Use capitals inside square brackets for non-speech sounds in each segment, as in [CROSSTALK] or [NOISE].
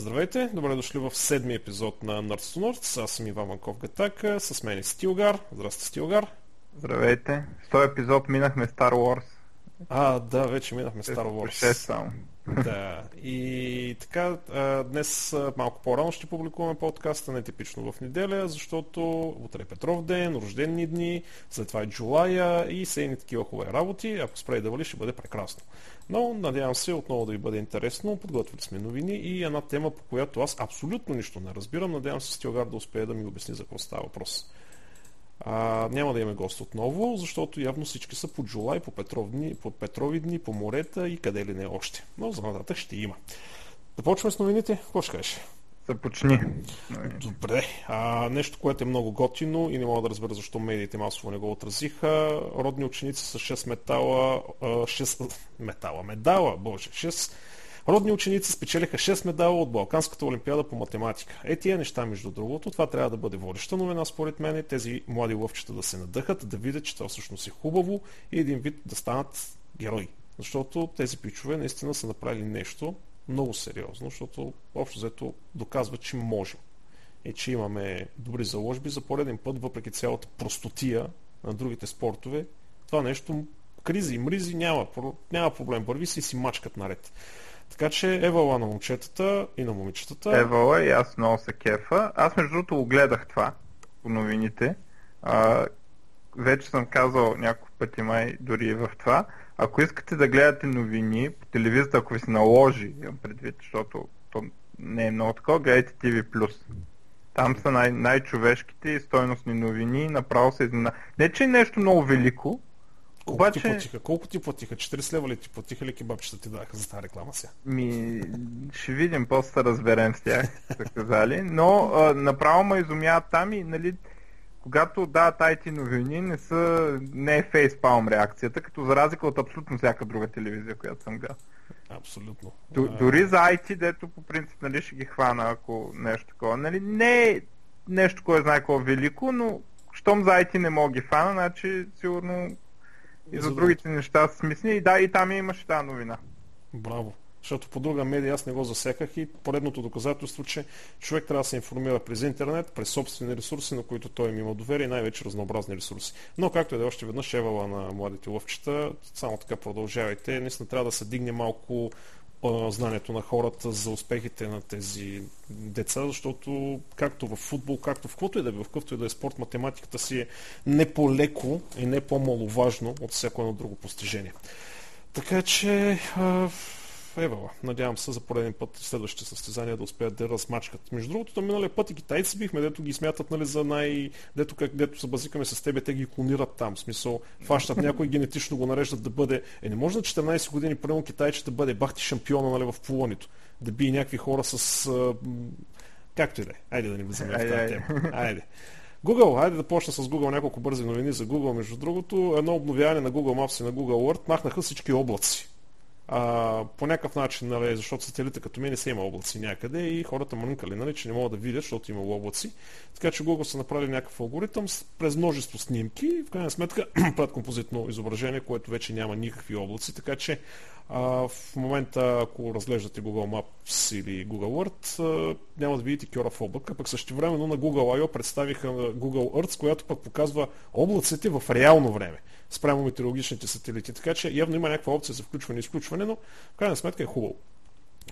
Здравейте, добре дошли в седми епизод на Nerds to Nerds. Аз съм Иван Манков Гатака, с мен е Стилгар. Здрасти, Стилгар. Здравейте. В този епизод минахме Star Wars. А, да, вече минахме Star Wars. 6 само. Да, и така, днес малко по-рано ще публикуваме подкаста, нетипично в неделя, защото утре е Петров ден, рождени дни, след това е Джулая и са такива хубави работи. Ако спре да вали, ще бъде прекрасно. Но надявам се отново да ви бъде интересно. Подготвили сме новини и една тема, по която аз абсолютно нищо не разбирам. Надявам се Стилгар да успее да ми обясни за какво става въпрос. А, няма да имаме гост отново, защото явно всички са по Джулай, по, Петровни, по Петрови дни, по морета и къде ли не още. Но за нататък ще има. Да почваме с новините. Какво ще кажеш? Започни. Добре. А, нещо, което е много готино и не мога да разбера защо медиите масово не го отразиха. Родни ученици с 6 метала, 6 [LAUGHS] метала, медала, боже, 6 Родни ученици спечелиха 6 медала от Балканската олимпиада по математика. Е тия неща, между другото, това трябва да бъде водеща новина, според мен, тези млади лъвчета да се надъхат, да видят, че това всъщност е хубаво и един вид да станат герои. Защото тези пичове наистина са направили нещо много сериозно, защото общо взето доказва, че можем. И че имаме добри заложби за пореден път, въпреки цялата простотия на другите спортове. Това нещо кризи и мризи няма, няма проблем. Върви си и си мачкат наред. Така че евала на момчетата и на момичетата. Евала и аз много се кефа. Аз между другото го гледах това по новините. А, вече съм казал няколко пъти май дори в това. Ако искате да гледате новини по телевизията, ако ви се наложи, имам предвид, защото то не е много такова, гледайте TV+. Там са най- най-човешките и стойностни новини. Направо се изнена. Не, че е нещо много велико, колко Обаче... ти платиха? Колко ти платиха? 40 лева ли ти платиха ли кебабчета ти даха за тази реклама сега? Ми, ще видим, после се разберем с тях, са казали. Но а, направо ме изумяват там и, нали, когато да, тайти новини не са, не е фейспалм реакцията, като за разлика от абсолютно всяка друга телевизия, която съм гледал. Абсолютно. Д- дори за IT, дето по принцип нали, ще ги хвана, ако нещо такова. Нали, не е нещо, кое знае какво велико, но щом за IT не мога ги фана, значи сигурно и за другите неща смисни. И да, и там имаше тази новина. Браво. Защото по друга медия аз не го засеках и поредното доказателство, че човек трябва да се информира през интернет, през собствени ресурси, на които той им има доверие и най-вече разнообразни ресурси. Но както и да е още веднъж евала на младите лъвчета, само така продължавайте. Наистина трябва да се дигне малко знанието на хората за успехите на тези деца, защото както в футбол, както в каквото и да е, в какъвто и да е спорт, математиката си е не по-леко и не по-маловажно от всяко едно друго постижение. Така че Евала. Надявам се за пореден път следващите състезания да успеят да размачкат. Между другото, то миналия път и китайци бихме, дето ги смятат нали, за най... Дето, как, дето се базикаме с тебе, те ги клонират там. В смисъл, фащат [LAUGHS] някой генетично го нареждат да бъде... Е, не може на 14 години, примерно китайче да бъде бахти шампиона нали, в полонито. Да бие някакви хора с... А... Както и да е. Айде да не влизаме в тази тема. Айде. Google, айде да почна с Google няколко бързи новини за Google. Между другото, едно обновяване на Google Maps и на Google Earth махнаха всички облаци а, по някакъв начин, нали, защото сателита като мен не са има облаци някъде и хората мрънкали, нали, че не могат да видят, защото има облаци. Така че Google са направили някакъв алгоритъм през множество снимки и в крайна сметка [CLEARS THROAT] правят композитно изображение, което вече няма никакви облаци. Така че а, в момента, ако разглеждате Google Maps или Google Earth, а, няма да видите кьора в облак, а пък също времено на Google I.O. представиха Google Earth, която пък показва облаците в реално време спрямо метеорологичните сателити. Така че явно има някаква опция за включване и изключване, но в крайна сметка е хубаво.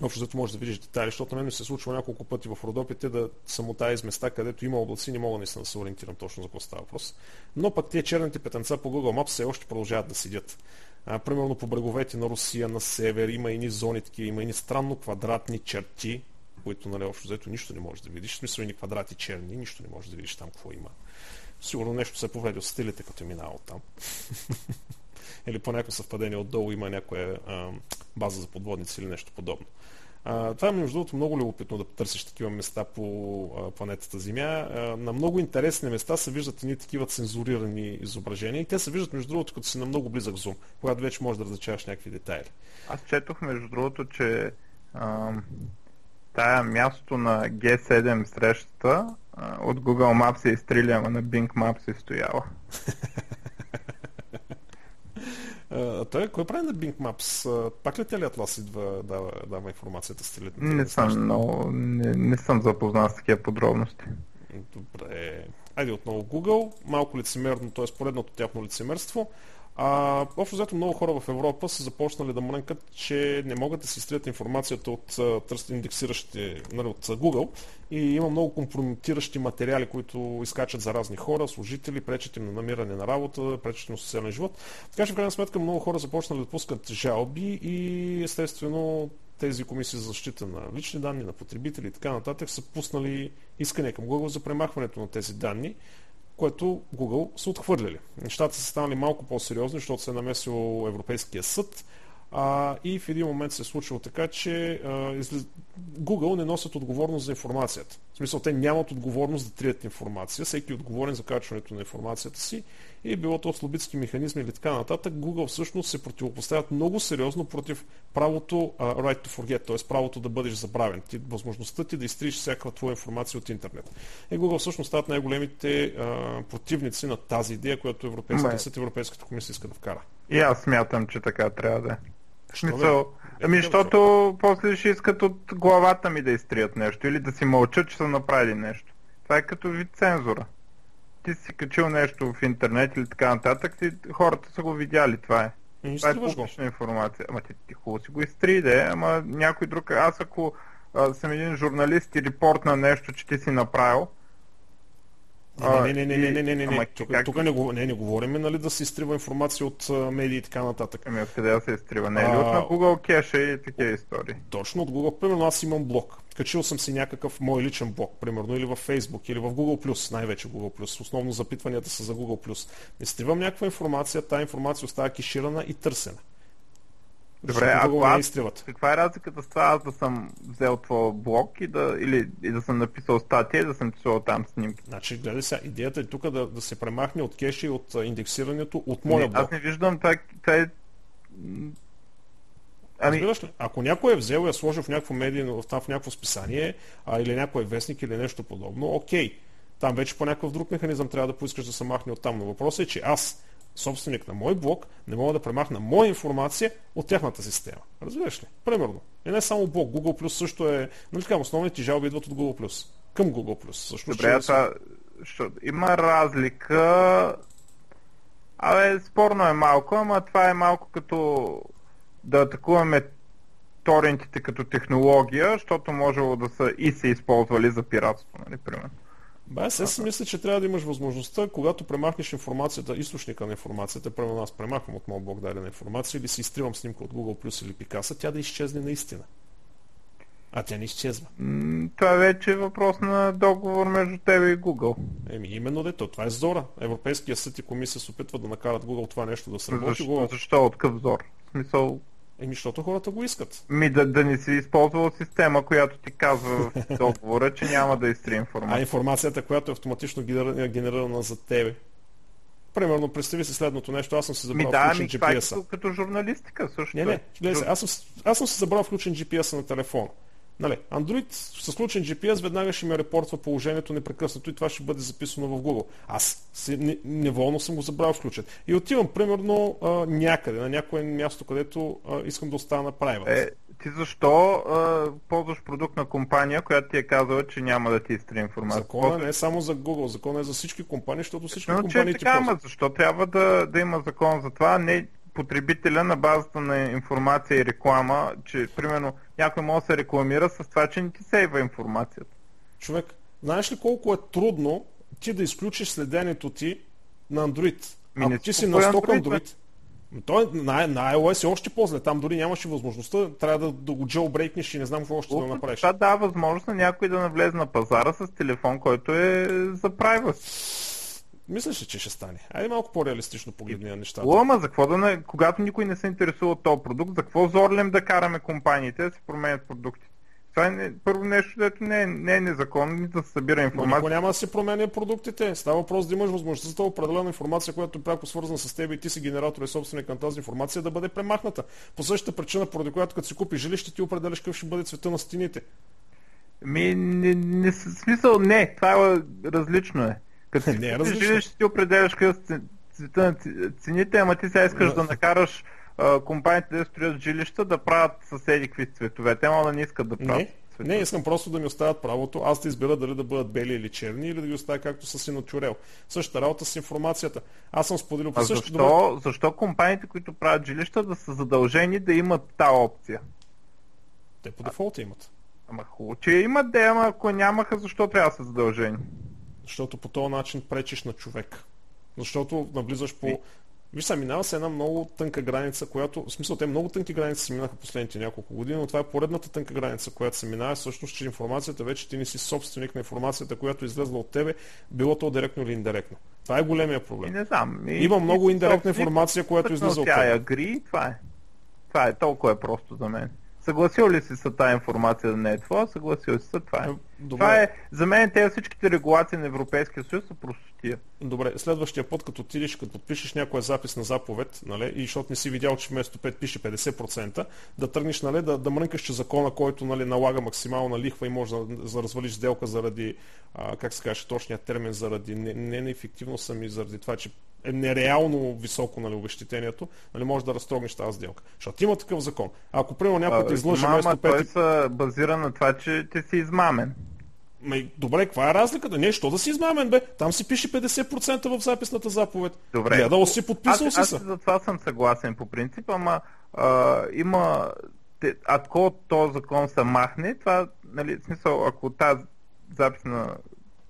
Общо зато може да видиш детайли, защото на мен ми се случва няколко пъти в Родопите да самота из места, където има облаци, не мога наистина да се ориентирам точно за какво става въпрос. Но пък тези черните петънца по Google Maps все още продължават да седят. А, примерно по бреговете на Русия, на север, има и зони такива, има и странно квадратни черти, които нали, общо взето нищо не можеш да видиш. В смисъл и квадрати черни, нищо не можеш да видиш там какво има. Сигурно нещо се е повредил стилите, като е минало там. [LAUGHS] или по някакво съвпадение отдолу има някоя а, база за подводници или нещо подобно. А, това е между другото много любопитно да търсиш такива места по а, планетата Земя. А, на много интересни места се виждат и такива цензурирани изображения и те се виждат между другото като си на много близък зум, когато вече можеш да различаваш някакви детайли. Аз четох между другото, че а, тая място на G7 срещата от Google Maps е изстрели, ама на Bing Maps е стояла. [LAUGHS] той, кой прави на Bing Maps? Пак ли Телеатлас идва дава, дава информацията с телетните? Не съм, но не, не съм запознат с такива подробности. Добре. Айде отново Google. Малко лицемерно, т.е. поредното тяхно лицемерство. А, общо взето много хора в Европа са започнали да мрънкат, че не могат да си изтрият информацията от търст индексиращите нали, от Google и има много компрометиращи материали, които изкачат за разни хора, служители, пречат им на намиране на работа, пречат им на социален живот. Така че в крайна сметка много хора започнали да пускат жалби и естествено тези комисии за защита на лични данни, на потребители и така нататък са пуснали искане към Google за премахването на тези данни което Google са отхвърляли. Нещата са станали малко по-сериозни, защото се е намесил Европейския съд а, и в един момент се е случило така, че а, Google не носят отговорност за информацията. В смисъл, те нямат отговорност да трият информация, всеки е отговорен за качването на информацията си и било то слабитски механизми или така нататък, Google всъщност се противопоставят много сериозно против правото uh, right to forget, т.е. правото да бъдеш забравен, ти, възможността ти да изтриеш всяка твоя информация от интернет. И Google всъщност стават най-големите uh, противници на тази идея, която Европейската съд Европейската комисия иска да вкара. И аз смятам, че така трябва да е. Смисъл, ами, защото после ще искат от главата ми да изтрият нещо или да си мълчат, че са направили нещо. Това е като вид цензура. Ти си качил нещо в интернет или така нататък, ти, хората са го видяли, това е. И това е публична информация. Ама ти, ти хубаво си го изтри, де, ама някой друг... Аз ако а, съм един журналист и репорт на нещо, че ти си направил, не, не, не, не, не, не, не, не. Тук, как... тук не, не, не говорим нали, да се изтрива информация от медии и така нататък. Ами откъде да се изтрива? Не е ли от на Google кеша и такива истории? Точно от Google. Примерно аз имам блог. Качил съм си някакъв мой личен блог, примерно, или в Facebook, или в Google+, най-вече Google+. Основно запитванията са за Google+. Не стривам някаква информация, тази информация остава кеширана и търсена. Добре, ако аз, каква е разликата с това аз да съм взел твой блог и да, или и да съм написал статия и да съм писал там снимки? Значи, гледай сега, идеята е тук да, да се премахне от кеши и от индексирането от моя не, блог. Аз не виждам това, това е... Ами... Ако някой е взел и е сложил в някакво медийно, в, в някакво списание, а, или някой вестник или нещо подобно, окей. Там вече по някакъв друг механизъм трябва да поискаш да се махне от там. Но въпросът е, че аз собственик на мой блог, не мога да премахна моя информация от тяхната система. Разбираш ли? Примерно. И не само блог. Google Plus също е... Нали така, основните жалби идват от Google Plus. Към Google Plus. Също, Добре, това... Що... Има разлика... Абе, спорно е малко, ама това е малко като да атакуваме торентите като технология, защото можело да са и се използвали за пиратство, нали, примерно. Ба, аз си мисля, че трябва да имаш възможността, когато премахнеш информацията, източника на информацията, примерно аз премахвам от моят блог дадена информация или си изтривам снимка от Google Plus или Picasa, тя да изчезне наистина. А тя не изчезва. Това вече е въпрос на договор между тебе и Google. Еми, именно дето. Това е зора. Европейския съд и комисия се опитват да накарат Google това нещо да сработи. Защо, Google... защо? От къв зор? В смисъл, Еми, защото хората го искат. Ми да, да не си използвал система, която ти казва в [LAUGHS] договора, че няма да изтри информация. А информацията, която е автоматично генерирана за тебе. Примерно, представи си следното нещо, аз съм се забрал ми, да, включен ми, GPS-а. Като, като журналистика също. Не, не, гледай, аз, съм, аз съм се забрал включен GPS-а на телефона. Нали, Android с случен GPS веднага ще ми репортва положението непрекъснато и това ще бъде записано в Google. Аз си, неволно съм го забрал включен. И отивам примерно а, някъде, на някое място, където а, искам да остана private. Е, ти защо а, ползваш продукт на компания, която ти е казала, че няма да ти изтри информация? Закона не е само за Google, закона е за всички компании, защото всички Но, компании че е така, ама защо трябва да, да има закон за това, не потребителя на базата на информация и реклама, че примерно някой може да се рекламира с това, че не ти сейва информацията. Човек, знаеш ли колко е трудно ти да изключиш следенето ти на Android? Ми Ако ти си на сток Android, той на, на iOS е още по-зле. Там дори нямаше възможността. Трябва да, да го jailbreakнеш и не знам какво още да направиш. Това дава възможност на някой да навлезе на пазара с телефон, който е за privacy. Мислиш ли, че ще стане? Айде малко по-реалистично погледни на нещата. О, ама за какво да не, когато никой не се интересува от този продукт, за какво зорлем да караме компаниите да се променят продукти? Това е първо нещо, което не е, не е незаконно, да се събира информация. Но няма да се променя продуктите. Става въпрос да имаш възможността определена информация, която е пряко свързана с теб и ти си генератор и собственик на тази информация, да бъде премахната. По същата причина, поради която като си купиш жилище, ти определяш какъв ще бъде цвета на стените. Ми, не, не, смисъл не, това е различно е. Като не е. Жилище ти определяш какъв цвета на цените, ама ти сега искаш да накараш компаниите да строят жилища да правят съседи какви цветове. Те мога да не искат да правят. Не, не, искам просто да ми оставят правото, аз да избера дали да бъдат бели или черни, или да ги оставя както са си натурел. Същата работа с информацията. Аз съм споделил по също. Защо, добър... защо компаниите, които правят жилища, да са задължени да имат тази опция? Те по дефолта имат. Ама хубаво, че имат да, ама ако нямаха, защо трябва да са задължени? Защото по този начин пречиш на човек. Защото наблизаш по Виж са, минава се една много тънка граница, която, в смисъл, те много тънки граници се минаха последните няколко години, но това е поредната тънка граница, която се минава, всъщност, че информацията вече ти не си собственик на информацията, която е излезла от тебе, било то директно или индиректно. Това е големия проблем. И не знам. И, Има много индиректна информация, която излиза от тебе. Тя агри, това е. Това е толкова е просто за мен. Съгласил ли си с тази информация да не е това? Съгласил си с това. Е. Добре. Това е, за мен тези всичките регулации на Европейския съюз са простотия. Добре, следващия път, като отидеш, като подпишеш някоя запис на заповед, нали, и защото не си видял, че вместо 5 пише 50%, да тръгнеш нали, да, да мрънкаш, че закона, който нали, налага максимална лихва и може да, да развалиш сделка заради, а, как се каже, точният термин, заради не, не неефективност, ами заради това, че е нереално високо нали, обещетението, нали, може да разтрогнеш тази сделка. Защото има такъв закон. Ако примерно някой те излъже вместо 5... той са базира на това, че ти си измамен. Ме, добре, каква е разликата? Не, що да си измамен, бе? Там си пише 50% в записната заповед. Добре. Гледал си, подписал аз, си аз, аз за това съм съгласен по принцип, ама а, има... Ако този закон се махне, това, нали, смисъл, ако тази записна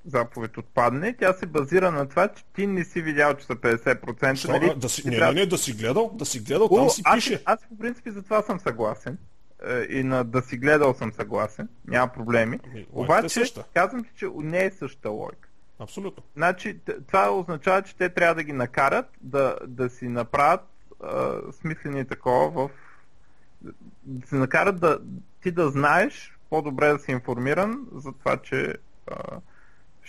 заповед отпадне, тя се базира на това, че ти не си видял, че са 50%. Що? Нали? Да си, не, не, не, да си гледал, да си гледал, О, там си аз, пише. Аз, по принцип за това съм съгласен. Е, и на да си гледал съм съгласен. Няма проблеми. Ами, Обаче, е казвам ти, че не е същата логика. Абсолютно. Значи, това означава, че те трябва да ги накарат да, да си направят а, смислени такова в... Да си накарат да ти да знаеш по-добре да си информиран за това, че а,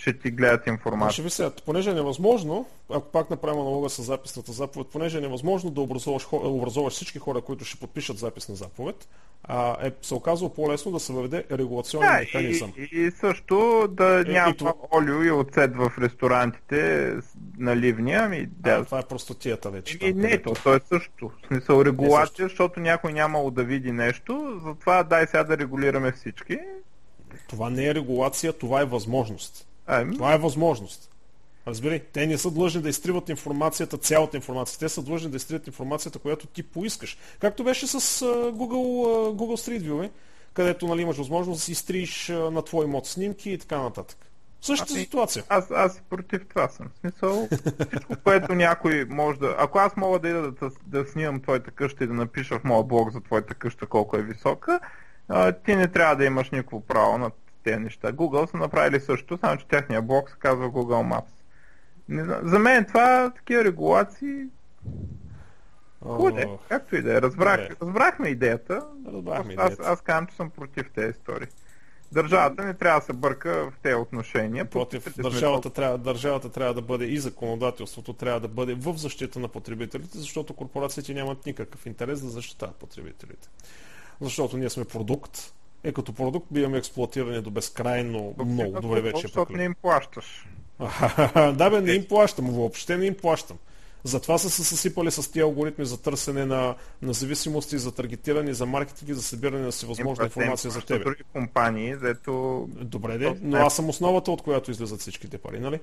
ще ти гледат информация. Ще ви сега, понеже е невъзможно, ако пак направим аналога с записната заповед, понеже е невъзможно да образуваш, образуваш всички хора, които ще подпишат записна заповед, а, е се оказва по-лесно да се въведе регулационен да, механизъм. И, и също да е, няма това... олио и оцет в ресторантите на ливния. Ами, да. А, това е простотията вече. И, там, не, то, то е също. В смисъл регулация, защото някой нямало да види нещо, затова дай сега да регулираме всички. Това не е регулация, това е възможност. Ами... Това е възможност. Разбери, те не са длъжни да изтриват информацията, цялата информация. Те са длъжни да изтриват информацията, която ти поискаш. Както беше с uh, Google, uh, Google Street View, където нали, имаш възможност да си изтриеш uh, на твой мод снимки и така нататък. Същата ами, ситуация. Аз, аз против това съм. В смисъл, всичко, което някой може да... Ако аз мога да ида да, да снимам твоята къща и да напиша в моя блог за твоята къща колко е висока, а, ти не трябва да имаш никакво право на тези неща. Google са направили също, само че техния блок се казва Google Maps. Не знам. За мен това такива регулации Худе, както и да е. Разбрах, разбрахме идеята. Разбрахме аз, идеята. Аз, аз казвам, че съм против тези истории. Държавата не трябва да се бърка в тези отношения. Против държавата трябва, държавата трябва да бъде и законодателството трябва да бъде в защита на потребителите, защото корпорациите нямат никакъв интерес да защитават потребителите. Защото ние сме продукт, е като продукт биваме експлуатирани до безкрайно много. Добре вече. Защото не им плащаш. да бе, не им плащам, въобще не им плащам. Затова са се съсипали с тези алгоритми за търсене на, на зависимости, за таргетиране, за маркетинг и за събиране на всевъзможна информация за тебе. други компании, зато... Добре, де, но аз съм основата, от която излизат всичките пари, нали?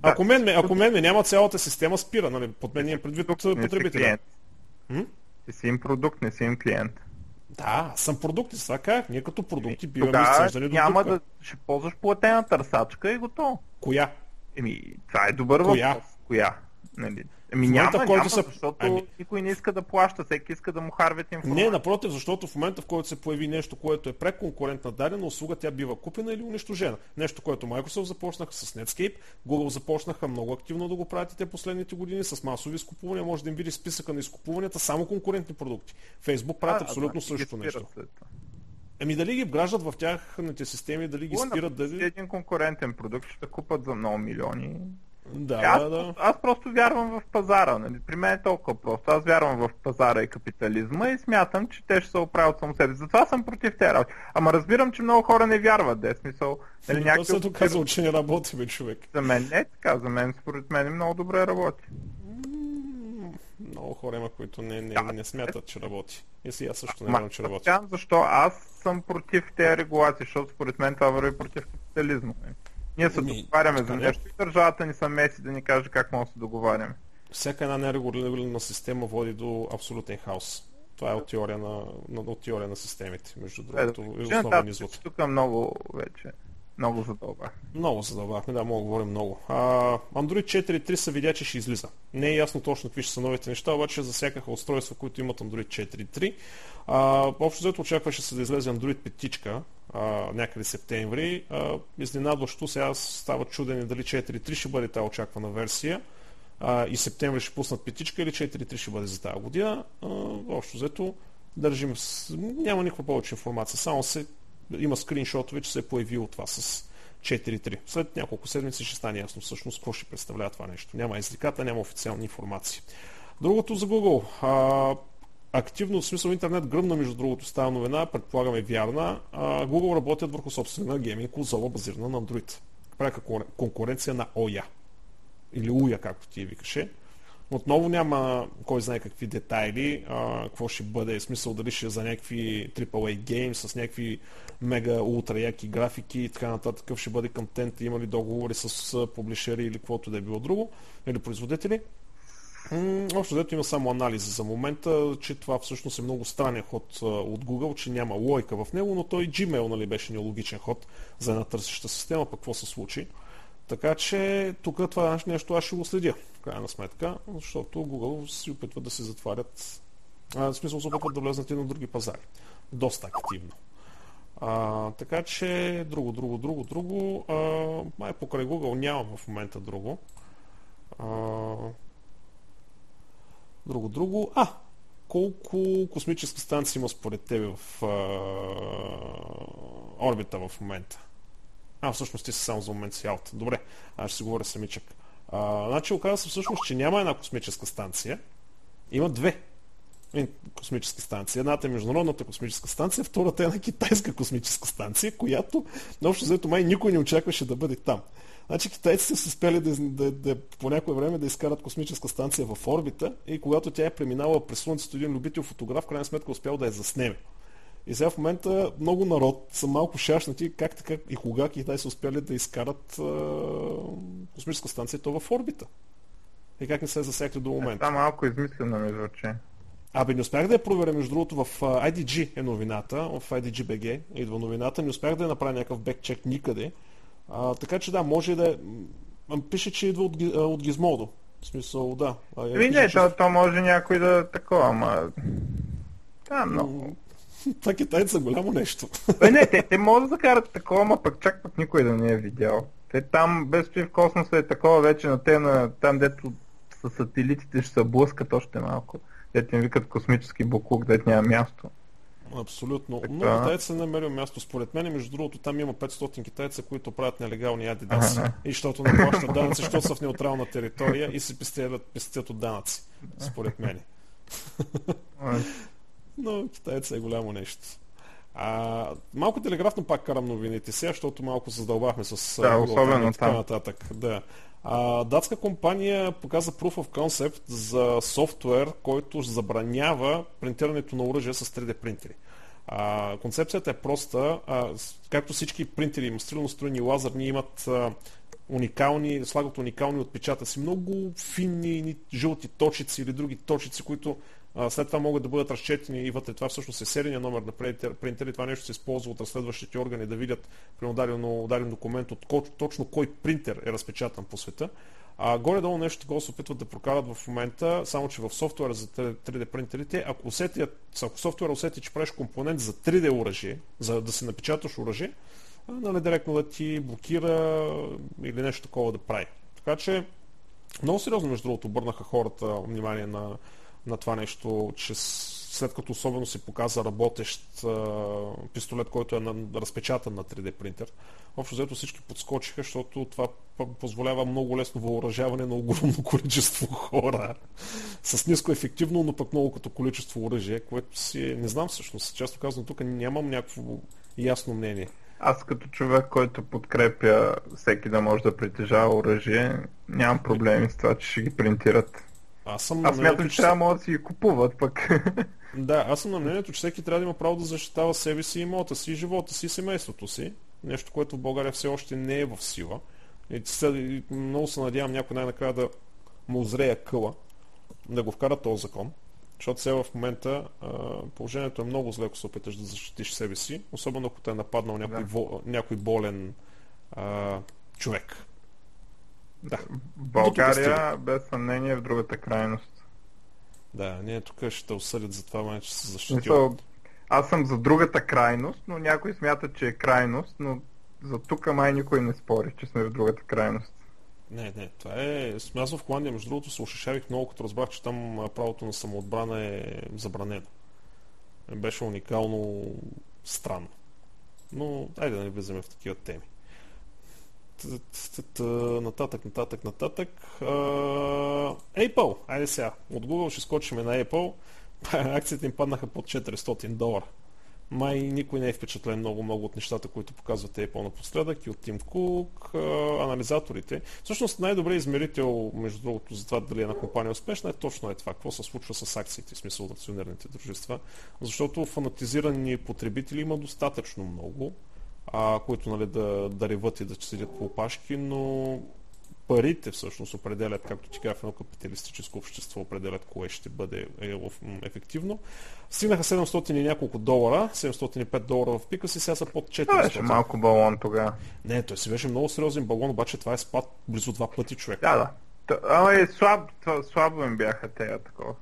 Да, ако, мен, ако мен ме няма цялата система, спира, нали? Под мен е предвид потребителя. Ти си им продукт, не си им клиент. Да, съм продукти, сега как? Ние като продукти биваме изсъждани до няма да ще ползваш платена търсачка и готово. Коя? Еми, това е добър Коя? въпрос. Коя? Нали, Ами няма, в който няма, се... защото ами... никой не иска да плаща, всеки иска да му харвят информация. Не, напротив, защото в момента, в който се появи нещо, което е преконкурентна дадена услуга, тя бива купена или унищожена. Нещо, което Microsoft започнаха с Netscape, Google започнаха много активно да го правят те последните години с масови изкупувания. Може да им види списъка на изкупуванията само конкурентни продукти. Facebook правят а, абсолютно да, същото нещо. Еми дали ги вграждат в тяхните системи, дали ги спират дали... Един конкурентен продукт ще купат за много милиони. Да, аз, да, да. Аз просто вярвам в пазара. Нали? При мен е толкова просто. Аз вярвам в пазара и капитализма и смятам, че те ще се оправят само себе. Затова съм против тези работи. Ама разбирам, че много хора не вярват. Де смисъл. Нали, някакви... се доказва, че не работи, бе, човек. За мен не е така. За мен, според мен, много добре работи. Много хора има, които не, не, не смятат, че работи. И аз също не вярвам, че работи. Защо аз съм против тези регулации, защото според мен това върви против капитализма. Ние се Ми, договаряме за нещо и държавата ни са меси да ни каже как може да се договаряме. Всяка една нерегулирана система води до абсолютен хаос. Това е от теория на, на, от теория на системите, между другото. Е, и че основен извод. Тук много вече, много задълбах. Много задълбахме, да, мога да говорим много. А, Android 4.3 се видя, че ще излиза. Не е ясно точно какви ще са новите неща, обаче засякаха устройства, които имат Android 4.3. А, общо взето очакваше се да излезе Android 5 а, някъде септември. А, изненадващо сега става чудене дали 4.3 ще бъде тази очаквана версия а, и септември ще пуснат петичка или 4.3 ще бъде за тази година. А, общо взето държим няма никаква повече информация, само се има скриншотове, че се е появило това с 4.3. След няколко седмици ще стане ясно всъщност какво ще представлява това нещо. Няма изликата, няма официални информации. Другото за Google. А, активно, в смисъл интернет гръмна, между другото, става новина, предполагам е вярна. А, Google работят върху собствена гейминг конзола, базирана на Android. Прави конкуренция на OYA. Или UYA, както ти викаше. Отново няма кой знае какви детайли, а, какво ще бъде, смисъл дали ще е за някакви AAA гейм с някакви мега ултра яки графики и така нататък, какъв ще бъде контент, има ли договори с публишери или каквото да е било друго, или производители. М, Общо дето има само анализи за момента, че това всъщност е много странен ход от Google, че няма лойка в него, но той Gmail нали, беше нелогичен ход за една търсеща система, пък какво се случи. Така че тук това нещо аз ще го следя, в крайна сметка, защото Google си опитват да се затварят, а, в смисъл се опитват да влезнат и на други пазари. Доста активно. А, така че друго, друго, друго, друго. А, май покрай Google нямам в момента друго. А, друго, друго. А, колко космически станции има според тебе в а, орбита в момента? А, всъщност ти си само за момент си аут. Добре, аз ще си говоря самичък. А, значи оказва се всъщност, че няма една космическа станция. Има две космически станции. Едната е Международната космическа станция, втората е една китайска космическа станция, която общо взето май никой не очакваше да бъде там. Значи китайците са успели да, да, да, по някое време да изкарат космическа станция в орбита и когато тя е преминала през Слънцето, един любител фотограф, в крайна сметка успял да я заснеме. И сега в момента много народ са малко шашнати как така и кога Китай са успяли да изкарат а, космическа станция то в орбита. И как не се е засекли до момента. Това малко измислено ми звучи. Абе, не успях да я проверя, между другото, в IDG е новината, в IDG BG идва новината, не успях да я направя някакъв бекчек никъде. А, така че да, може да е... Пише, че идва от, от Gizmodo. В смисъл, да. Еми пише, не, че- то, то може някой да е такова, ама... Да, много. [LAUGHS] Това китайци са голямо нещо. Бе, не, те, те могат да закарат такова, ама пък чак пък никой да не е видял. Те там, без че в космоса е такова вече на те, на, там дето с сателитите ще се блъскат още малко. Дето им викат космически буклук, дето няма място. Абсолютно. Така. Но китайци са намерил място. Според мен, между другото, там има 500 китайца, които правят нелегални адидаси. Ага. И защото не плащат данъци, защото са в неутрална територия и се пестят, пестят от данъци. Според мен. Но китайца е голямо нещо. А, малко телеграфно пак карам новините сега, защото малко се задълбахме с Да, Google особено така там. нататък. Да. А, датска компания показа Proof of Concept за софтуер, който забранява принтирането на оръжия с 3D принтери. А, концепцията е проста. А, както всички принтери, мастерно строени лазерни имат а, уникални, слагат уникални отпечатъци, много финни ни жълти точици или други точици, които след това могат да бъдат разчетени и вътре. Това всъщност е серийния номер на принтер, и това нещо се използва от разследващите органи да видят при даден, документ от ко, точно кой принтер е разпечатан по света. А горе-долу нещо такова се опитват да прокарат в момента, само че в софтуера за 3D принтерите, ако, усетят, ако софтуера усети, че правиш компонент за 3D оръжие, за да си напечаташ оръжие, нали, директно да ти блокира или нещо такова да прави. Така че много сериозно, между другото, обърнаха хората внимание на, на това нещо, че след като особено се показа работещ а, пистолет, който е на, разпечатан на 3D принтер, общо взето всички подскочиха, защото това позволява много лесно въоръжаване на огромно [LAUGHS] количество хора с ниско ефективно, но пък много като количество оръжие, което си, не знам всъщност, често казвам, тук нямам някакво ясно мнение. Аз като човек, който подкрепя всеки да може да притежава оръжие, нямам проблеми с това, че ще ги принтират. Аз съм Аз смятам, че трябва могат да си купуват пък. [LAUGHS] Да, аз съм на мнението, че всеки трябва да има право да защитава себе си, имота си, живота си, семейството си. Нещо, което в България все още не е в сила. И много се надявам някой най-накрая да му зрея къла, да го вкара този закон. Защото сега в момента а, положението е много зле, ако се опиташ да защитиш себе си, особено ако те е нападнал някой, да. во, някой болен а, човек. Да. България без съмнение е в другата крайност. Да, ние тук ще те осъдят за това, май, че се защитил. Аз съм за другата крайност, но някой смята, че е крайност, но за тук май никой не спори, че сме в другата крайност. Не, не, това е... Аз в Холандия, между другото, се ушишавих много, като разбрах, че там правото на самоотбрана е забранено. Беше уникално странно. Но, айде да не влизаме в такива теми. Нататък, нататък, нататък. Apple, айде сега. От Google ще скочиме на Apple. [LAUGHS] Акциите им паднаха под 400 долара. Май никой не е впечатлен много-много от нещата, които показват Apple напоследък и от Тим Кук, анализаторите. Всъщност най-добре измерител, между другото, за това дали една компания е успешна, е точно е това. Какво се случва с акциите, в смисъл от акционерните дружества. Защото фанатизирани потребители има достатъчно много, а, които нали, да, да реват и да седят по опашки, но парите всъщност определят, както ти казах, едно капиталистическо общество определят кое ще бъде е, ефективно. Стигнаха 700 и няколко долара, 705 долара в пика си, сега са под 400. Това беше малко балон тогава. Не, той си беше много сериозен балон, обаче това е спад близо два пъти човек. Да, да. Ама е слаб, слабо им бяха те такова.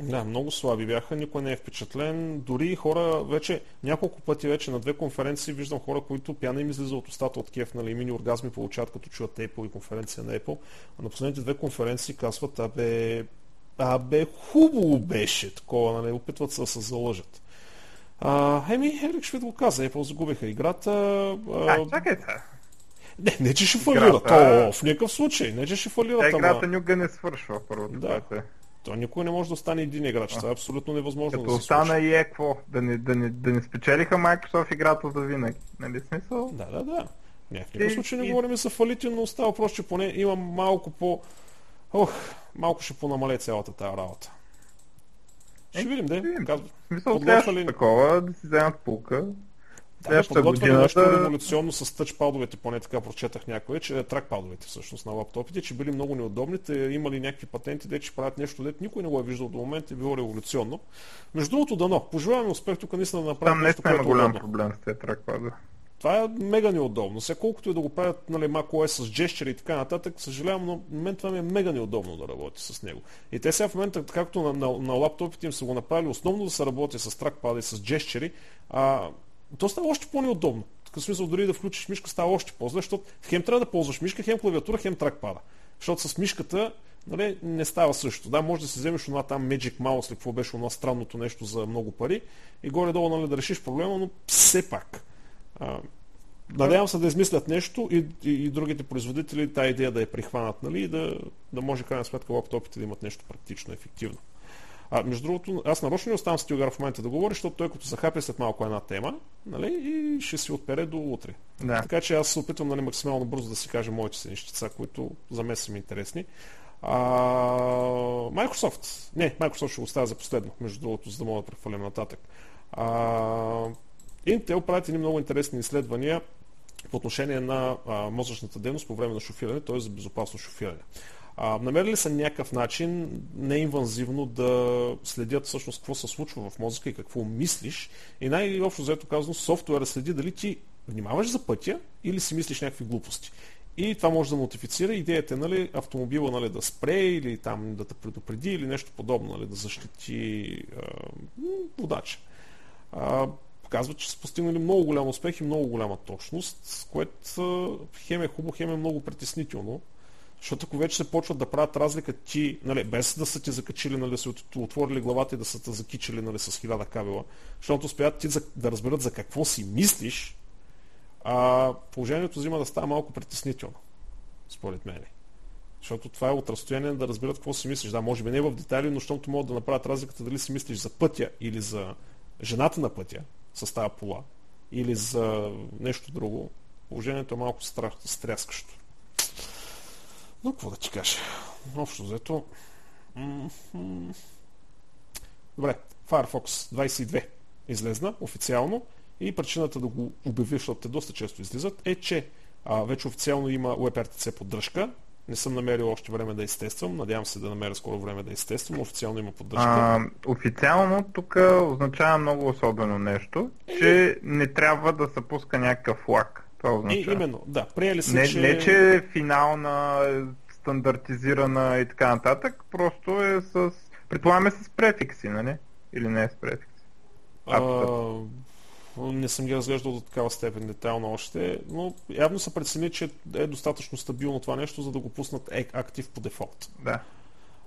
Да, много слаби бяха, никой не е впечатлен. Дори хора, вече няколко пъти вече на две конференции виждам хора, които пяна им излиза от устата от кеф, нали, мини оргазми получават като чуят Apple и конференция на Apple. А на последните две конференции казват, абе, абе, хубаво беше такова, нали, опитват се да се залъжат. А, еми, Ерик Швид го каза, Apple загубиха играта. А, а чакай сега. Не, не че ще фалира. То, в никакъв случай. Не че ще фалира. играта ама... никога не свършва, първо. Да. Е. То никой не може да стане един играч. Това е абсолютно невъзможно Като да се остана и е какво? Да не, да, не, да не спечелиха Microsoft играта за винаги. Нали смисъл? Да, да, да. Не, в никакъв случай не и... говорим за фалити, но става просто, че поне има малко по... Ох, малко ще понамале цялата тази работа. Ще е, видим, де. Казва. Смисъл, ли... такова, да си вземат пулка. Да, подготвяме нещо да... революционно с тъчпадовете, поне така прочетах някое, че тракпадовете всъщност на лаптопите, че били много неудобни, те имали някакви патенти, де че правят нещо, дете никой не го е виждал до момента и било революционно. Между другото, дано. Пожелаваме успех тук наистина да направим Там нещо, нещо има голям проблем с тези тракпадове. Това е мега неудобно. Сега колкото и да го правят нали, macOS с джещери и така нататък, съжалявам, но на мен това ми е мега неудобно да работи с него. И те сега в момента, както на, на, на лаптопите им са го направили, основно да се работи с тракпада и с джещери, а то става още по-неудобно. В смисъл дори да включиш мишка става още по-зле, защото хем трябва да ползваш мишка, хем клавиатура, хем тракпада. Защото с мишката нали, не става също. Да, може да си вземеш това там Magic Mouse, или какво беше това странното нещо за много пари и горе-долу нали, да решиш проблема, но все пак. А, надявам се да измислят нещо и, и, и другите производители тази идея да я прихванат нали, и да, да може крайна сметка лаптопите да имат нещо практично, ефективно. А, между другото, аз нарочно не оставам с Тилгар в момента да говори, защото той като захапе след малко една тема, нали, и ще си отпере до утре. Да. Така че аз се опитвам нали, максимално бързо да си кажа моите си нещица, които за мен са ми интересни. А, Microsoft. Не, Microsoft ще го оставя за последно, между другото, за да мога да прехвалям нататък. А, Intel правят едни много интересни изследвания по отношение на а, мозъчната дейност по време на шофиране, т.е. за безопасно шофиране. А, намерили са някакъв начин неинвазивно да следят всъщност какво се случва в мозъка и какво мислиш. И най-общо взето казано, софтуера следи дали ти внимаваш за пътя или си мислиш някакви глупости. И това може да модифицира идеята, нали, автомобила нали, да спре или там да те предупреди или нещо подобно, нали, да защити а, водача. А, показва, че са постигнали много голям успех и много голяма точност, което хем е хубаво, хем е много притеснително. Защото ако вече се почват да правят разлика ти, нали, без да са ти закачили, нали, са отворили главата и да са те закичили нали, с хиляда кабела, защото успеят ти да разберат за какво си мислиш, а положението взима да става малко притеснително, според мен. Защото това е от разстояние да разберат какво си мислиш. Да, може би не в детайли, но защото могат да направят разликата дали си мислиш за пътя или за жената на пътя с тази пола или за нещо друго. Положението е малко стряскащо. Но какво да ти кажа? Общо взето, Добре, Firefox 22 излезна официално и причината да го обявиш, защото те доста често излизат, е, че а, вече официално има WebRTC поддръжка. Не съм намерил още време да изтествам. Надявам се да намеря скоро време да изтествам. Официално има поддръжка. А, официално тук означава много особено нещо, е... че не трябва да се пуска някакъв флаг. Това означава. И, именно, да. Приели се, не, че... не, че е финална, стандартизирана и така нататък, просто е с... Предполагаме с префикси, нали? Или не е с префикси? А, не съм ги разглеждал до такава степен детайлно още, но явно са прецени, че е достатъчно стабилно това нещо, за да го пуснат актив по дефолт. Да.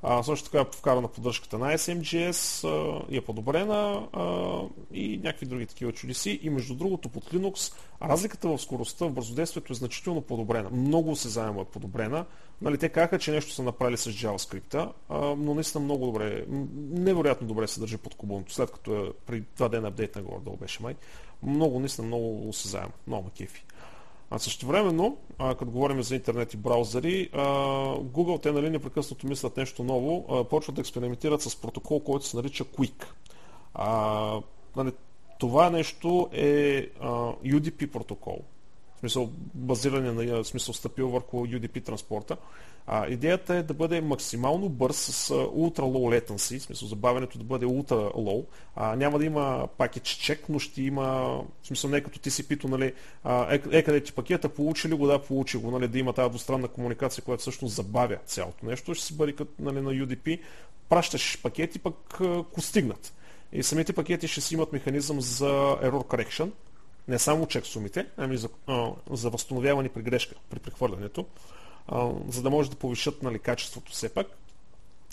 А, също така е вкарана поддръжката на SMGS а, и е подобрена а, и някакви други такива чудеси. И между другото под Linux разликата в скоростта, в бързодействието е значително подобрена. Много се заема е подобрена. Нали, те казаха, че нещо са направили с JavaScript, а, но наистина много добре, невероятно добре се държи под кубонто, след като е при два дена апдейт на горе беше май. Много, наистина много се заема. Много кефи. А също времено, като говорим за интернет и браузъри, а, Google те нали, непрекъснато мислят нещо ново, а, почват да експериментират с протокол, който се нарича Quick. А, нали, това нещо е а, UDP протокол, в смисъл базиране на в смисъл стъпил върху UDP транспорта. А, идеята е да бъде максимално бърз с ultra low latency, в смисъл забавянето да бъде ultra low. А, няма да има package check, но ще има, в смисъл не като TCP-то, нали, е, е къде ти пакета, получи ли го, да, получи го, нали, да има тази двустранна комуникация, която всъщност забавя цялото нещо, ще си бъде като нали, на UDP, пращаш пакети, пък ако стигнат. И самите пакети ще си имат механизъм за error correction, не само чексумите, ами за, а, за възстановяване при грешка, при прехвърлянето за да може да повишат нали, качеството все пак.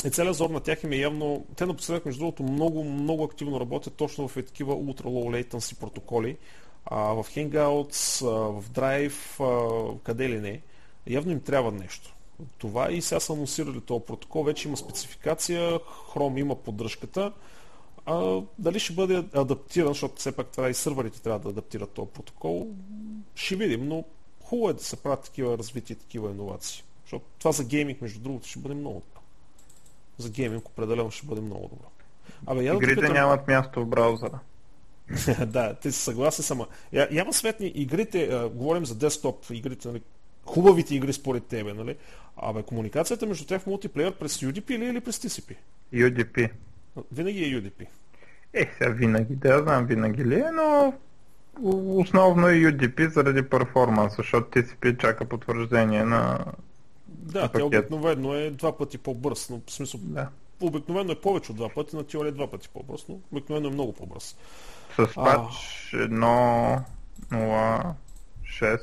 И целият зор на тях им е явно... Те напоследък, между другото, много, много активно работят точно в такива ultra low latency протоколи. А, в Hangouts, а, в Drive, а, къде ли не. Явно им трябва нещо. Това и сега са анонсирали този протокол. Вече има спецификация, Chrome има поддръжката. А, дали ще бъде адаптиран, защото все пак това и сървърите трябва да адаптират този протокол, ще видим, но хубаво е да се правят такива развития, такива иновации. Защото това за гейминг, между другото, ще бъде много добро. За гейминг определено ще бъде много добро. Абе, я Игрите да нямат място в браузъра. [LAUGHS] да, ти си съгласен сама. Я, яма светни игрите, а, говорим за десктоп игрите, нали, хубавите игри според тебе, нали? Абе, комуникацията между тях в мултиплеер през UDP или, или през TCP? UDP. Винаги е UDP. Е, сега винаги, да знам винаги ли е, но Основно е UDP заради перформанс, защото TCP чака потвърждение на Да, тя обикновено е два пъти по-бърз, но в смисъл да. обикновено е повече от два пъти, на теория е два пъти по-бърз, но обикновено е много по-бърз. С пач 1.06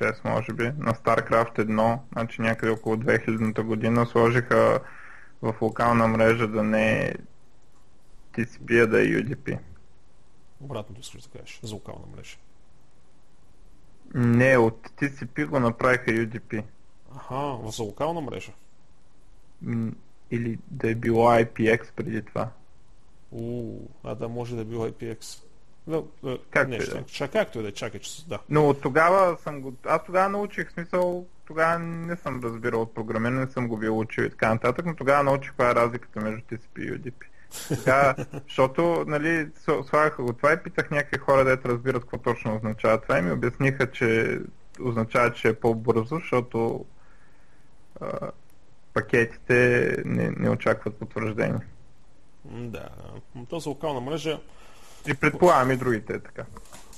6 може би, на StarCraft 1, значи някъде около 2000-та година сложиха в локална мрежа да не е TCP, а да е UDP. Обратното искаш да кажеш, за локална мрежа. Не, от TCP го направиха UDP. Аха, за локална мрежа. Или да е било IPX преди това. У, а да може да е било IPX. Но, как не, да. Чак, както и да е, чакай, че да. Но от тогава съм го... Аз тогава научих, смисъл, тогава не съм разбирал от програмиране, не съм го бил учил и така нататък, но тогава научих каква е разликата между TCP и UDP. Така, защото, нали, слагаха го това и питах някакви хора, дето разбират какво точно означава това и ми обясниха, че означава, че е по-бързо, защото а, пакетите не, не очакват потвърждение. Да, то за локална мрежа... И предполагам и другите е така.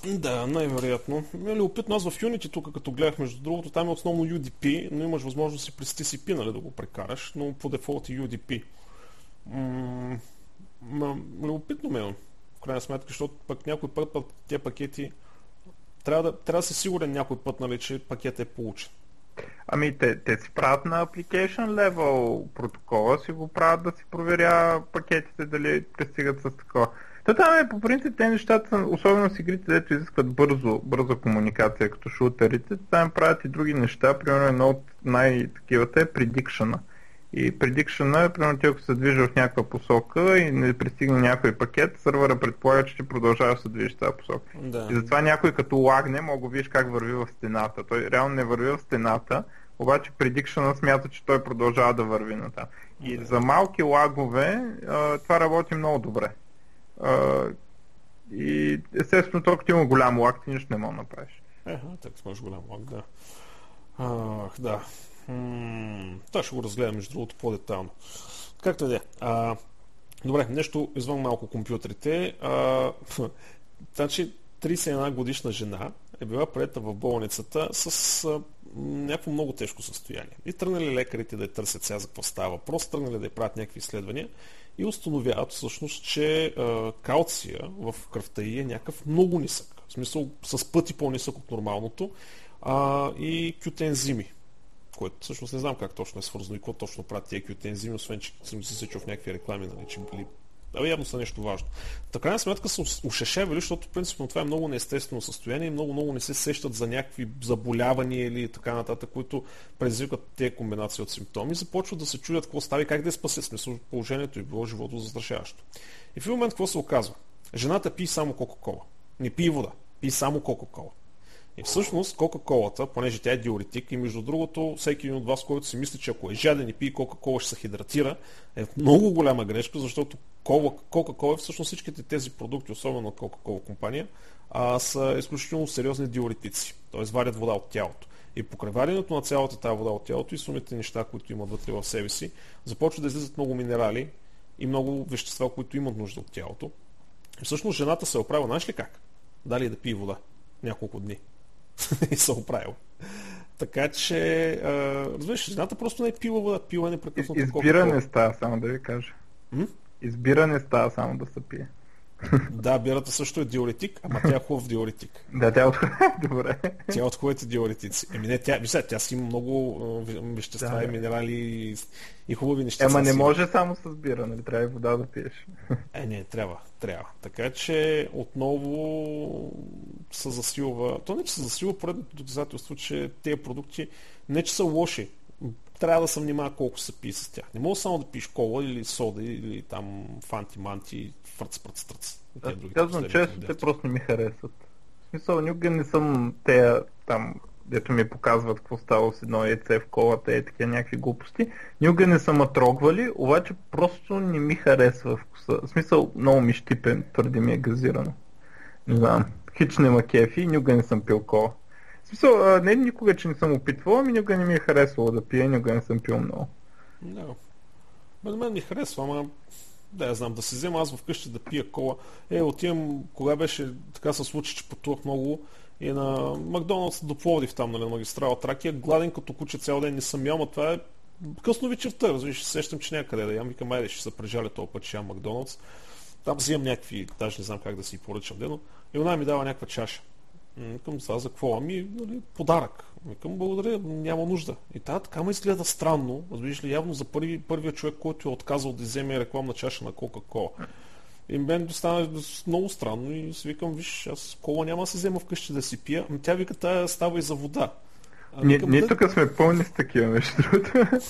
Да, най-вероятно. Нали, опитно аз в Unity тук, като гледах между другото, там е основно UDP, но имаш възможност и през TCP нали, да го прекараш, но по дефолт е UDP. М- Ма, любопитно ме, в крайна сметка, защото пък някой път, път тези пакети трябва да, трябва да си сигурен някой път, нали, че пакет е получен. Ами те, те си правят на application level протокола, си го правят да си проверя пакетите дали пристигат с такова. Та там е по принцип те нещата, особено с игрите, дето изискват бързо, бърза комуникация като шутерите, там правят и други неща. Примерно едно от най-такивата е prediction и prediction е, примерно ти ако се движи в някаква посока и не пристигне някой пакет, сървъра предполага, че ще продължава да се движи в тази посока. Да. И затова някой като лагне, мога да видиш как върви в стената. Той реално не върви в стената, обаче предикшена смята, че той продължава да върви на там. И да. за малки лагове това работи много добре. И естествено, толкова има голям лаг, ти нищо не мога да направиш. Еха, така сможеш голям лаг, да. Ах, да. Това ще го разгледам, между другото, по-детално. Както и да е. Добре, нещо извън малко компютрите. А, [LAUGHS] значи, 31 годишна жена е била приета в болницата с а, някакво много тежко състояние. И тръгнали лекарите да я търсят сега за какво става въпрос, тръгнали да я правят някакви изследвания и установяват всъщност, че а, калция в кръвта й е някакъв много нисък. В смисъл с пъти по-нисък от нормалното а, и кютензими което всъщност не знам как точно е свързано и какво точно правят тези QT освен че съм се сечил в някакви реклами, нали, че били Абе, явно са нещо важно. Така крайна сметка са ушешевали, защото принципно това е много неестествено състояние и много, много не се сещат за някакви заболявания или така нататък, които предизвикат тези комбинации от симптоми. Започват да се чудят какво става и как да я спасе. Смисъл, положението и било живото застрашаващо. И в момент какво се оказва? Жената пие само Кока-Кола. Не пие вода. Пие само Кока-Кола. И всъщност Кока-Колата, понеже тя е диуретик и между другото всеки един от вас, който си мисли, че ако е жаден и пие Кока-Кола ще се хидратира, е много голяма грешка, защото Кока-Кола, всъщност всичките тези продукти, особено Кока-Кола компания, а, са изключително сериозни диуретици, т.е. варят вода от тялото. И покреварянето на цялата тази вода от тялото и сумите неща, които имат вътре в себе си, започват да излизат много минерали и много вещества, които имат нужда от тялото. И всъщност жената се е оправила, знаеш ли как? Дали да пие вода няколко дни. [LAUGHS] и се оправил. Така че, а, разбираш, жената просто не е пила пила е непрекъснато. Избиране става, само да ви кажа. М? Избиране става само да се пие. Да, бирата също е диуретик, ама тя е хубав диуретик. Да, тя е от [LAUGHS] Добре. Тя е от хубавите диуретици. Еми не, тя, вижте, тя си има много вещества да, и минерали и, и хубави неща. Ема не може само с бира, нали? Трябва и вода да пиеш. [LAUGHS] Е, не, трябва, трябва. Така че отново се засилва. То не, че се засилва поредното доказателство, че тези продукти не, че са лоши, трябва да се внимава колко се пие с тях. Не мога само да пиеш кола или сода или там фанти-манти, фръц, пръц, тръц. Казвам често, те просто не ми харесват. В смисъл, никога не съм те там, дето ми показват какво става с едно яйце в колата и такива някакви глупости. Никога не съм трогвали, обаче просто не ми харесва вкуса. В смисъл, много ми щипен, твърде ми е газирано. Не знам. Хич не ма кефи, никога не съм пил кола смисъл, не никога, че не съм опитвал, ами никога не ми е харесвало да пия, никога не съм пил много. Да. На мен ми харесва, ама да, я знам, да се взема аз вкъщи да пия кола. Е, отивам, кога беше, така се случи, че пътувах много и на Макдоналдс до Пловдив там, нали, на магистрала Тракия, гладен като куче цял ден не съм ял, това е късно вечерта, разбираш, сещам, че някъде да ям, викам, айде, ще се прежаля този път, че ям Макдоналдс. Там взимам някакви, даже не знам как да си поръчам дено. И она ми дава някаква чаша. Към това за какво? Ами, нали, подарък. Викам, благодаря, няма нужда. И тази така ме изгледа странно. Разбираш ли, явно за първи, първия човек, който е отказал да вземе рекламна чаша на Кока-Кола. И мен стана много странно и си викам, виж, аз кола няма да се взема вкъщи да си пия. Ами тя вика, тая става и за вода. А, ние, ние да... тук сме пълни с такива, между другото. [LAUGHS]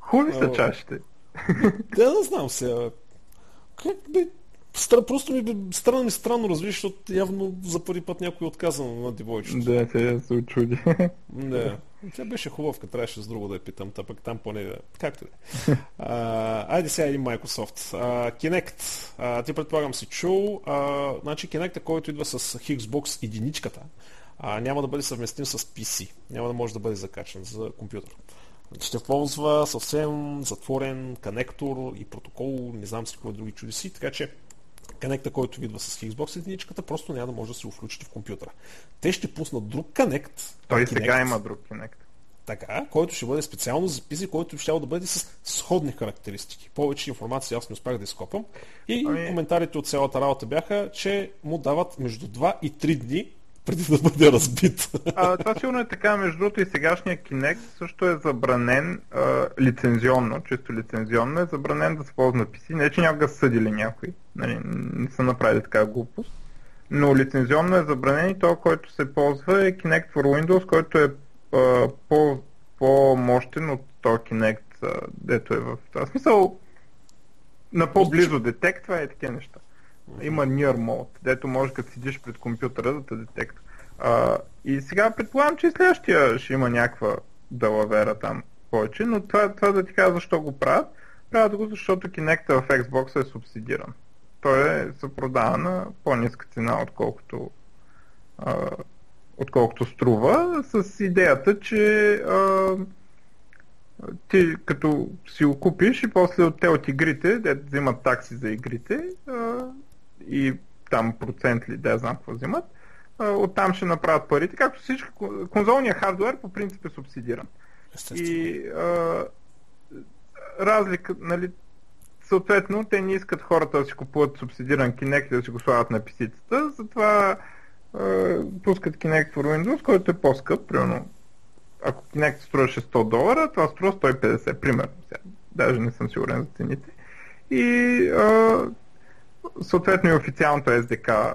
Хубави са чашите. Да, да знам сега. Как бе, Стра, просто ми странно ми странно развиш, защото явно за първи път някой е отказан на девойчето. Да, тя се очуди. [LAUGHS] Да. Тя беше хубавка, трябваше с друго да я питам, та пък там поне да... Както е. [LAUGHS] Айде сега един Microsoft. А, Kinect. А, ти предполагам си чул. А, значи Kinect, който идва с Xbox единичката, а, няма да бъде съвместим с PC. Няма да може да бъде закачан за компютър. Ще ползва съвсем затворен конектор и протокол, не знам си какво други чудеси, така че Connect, който идва с Xbox единичката, просто няма да може да се включите в компютъра. Те ще пуснат друг Connect. Той Kinect, сега има друг Connect. Така, който ще бъде специално за PC, който ще да бъде с сходни характеристики. Повече информация аз не успях да изкопам. И ами... коментарите от цялата работа бяха, че му дават между 2 и 3 дни преди да бъде разбит. А, това сигурно е така, между другото и сегашния Kinect също е забранен а, лицензионно, чисто лицензионно е забранен да се ползва на PC. Не, че някога са съдили някой, нали, не са направили така глупост, но лицензионно е забранен и то, който се ползва е Kinect for Windows, който е а, по, по-мощен от този Kinect, а, дето е в този смисъл на по-близо детектва и такива неща. Има Near Mode, дето може като седиш пред компютъра да те детектва. А, и сега предполагам, че и следващия ще има някаква далавера там повече, но това, това да ти кажа защо го правят. Правят го, защото Kinect в Xbox е субсидиран. Той е, се на по-ниска цена, отколкото, а, отколкото струва, с идеята, че а, ти като си го купиш и после от те от игрите, де взимат такси за игрите а, и там процент ли, да знам какво взимат, оттам ще направят парите, както всички. Конзолният хардвер по принцип е субсидиран. И а, разлика, нали, съответно, те не искат хората да си купуват субсидиран Kinect и да си го слагат на писицата, затова а, пускат Kinect for Windows, който е по-скъп, примерно ако Kinect струваше 100 долара, това струва 150, примерно. Сега, даже не съм сигурен за цените. И а, съответно и официалното SDK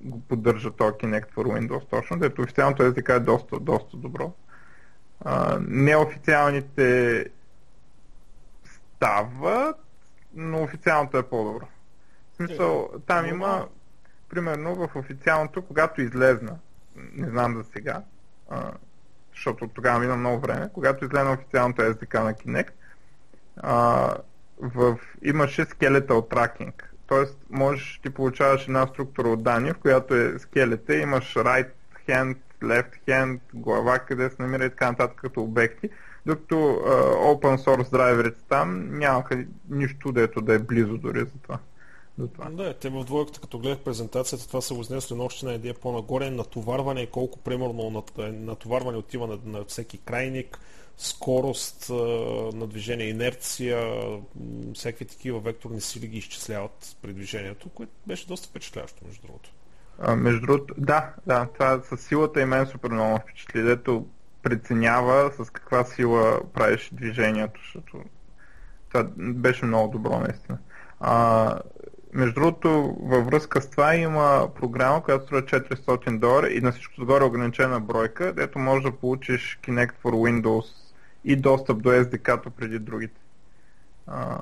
го поддържа този Kinect for Windows точно, дето официалното SDK е доста, доста добро. А, неофициалните стават, но официалното е по-добро. В смисъл, там има, примерно в официалното, когато излезна, не знам за сега, а, защото тогава мина много време, когато излезна официалното SDK на Kinect, а, в, имаше skeletal tracking. Тоест, можеш, ти получаваш една структура от данни, в която е скелета, имаш right hand, left hand, глава, къде се намира и така нататък като обекти, докато uh, open source драйверите там нямаха нищо, дето да е близо дори за това за това. Да, те в двойката, като гледах презентацията, това са го изнесли на още една идея по-нагоре, натоварване колко примерно е, натоварване отива на, на всеки крайник, скорост на движение, инерция, всякакви такива векторни сили ги изчисляват при движението, което беше доста впечатляващо, между другото. А, между другото, да, да, това със силата и мен супер много впечатли, дето преценява с каква сила правиш движението, защото това беше много добро наистина. А, между другото, във връзка с това има програма, която струва 400 долара и на всичко отгоре ограничена бройка, дето можеш да получиш Kinect for Windows и достъп до SDK-то преди другите. А,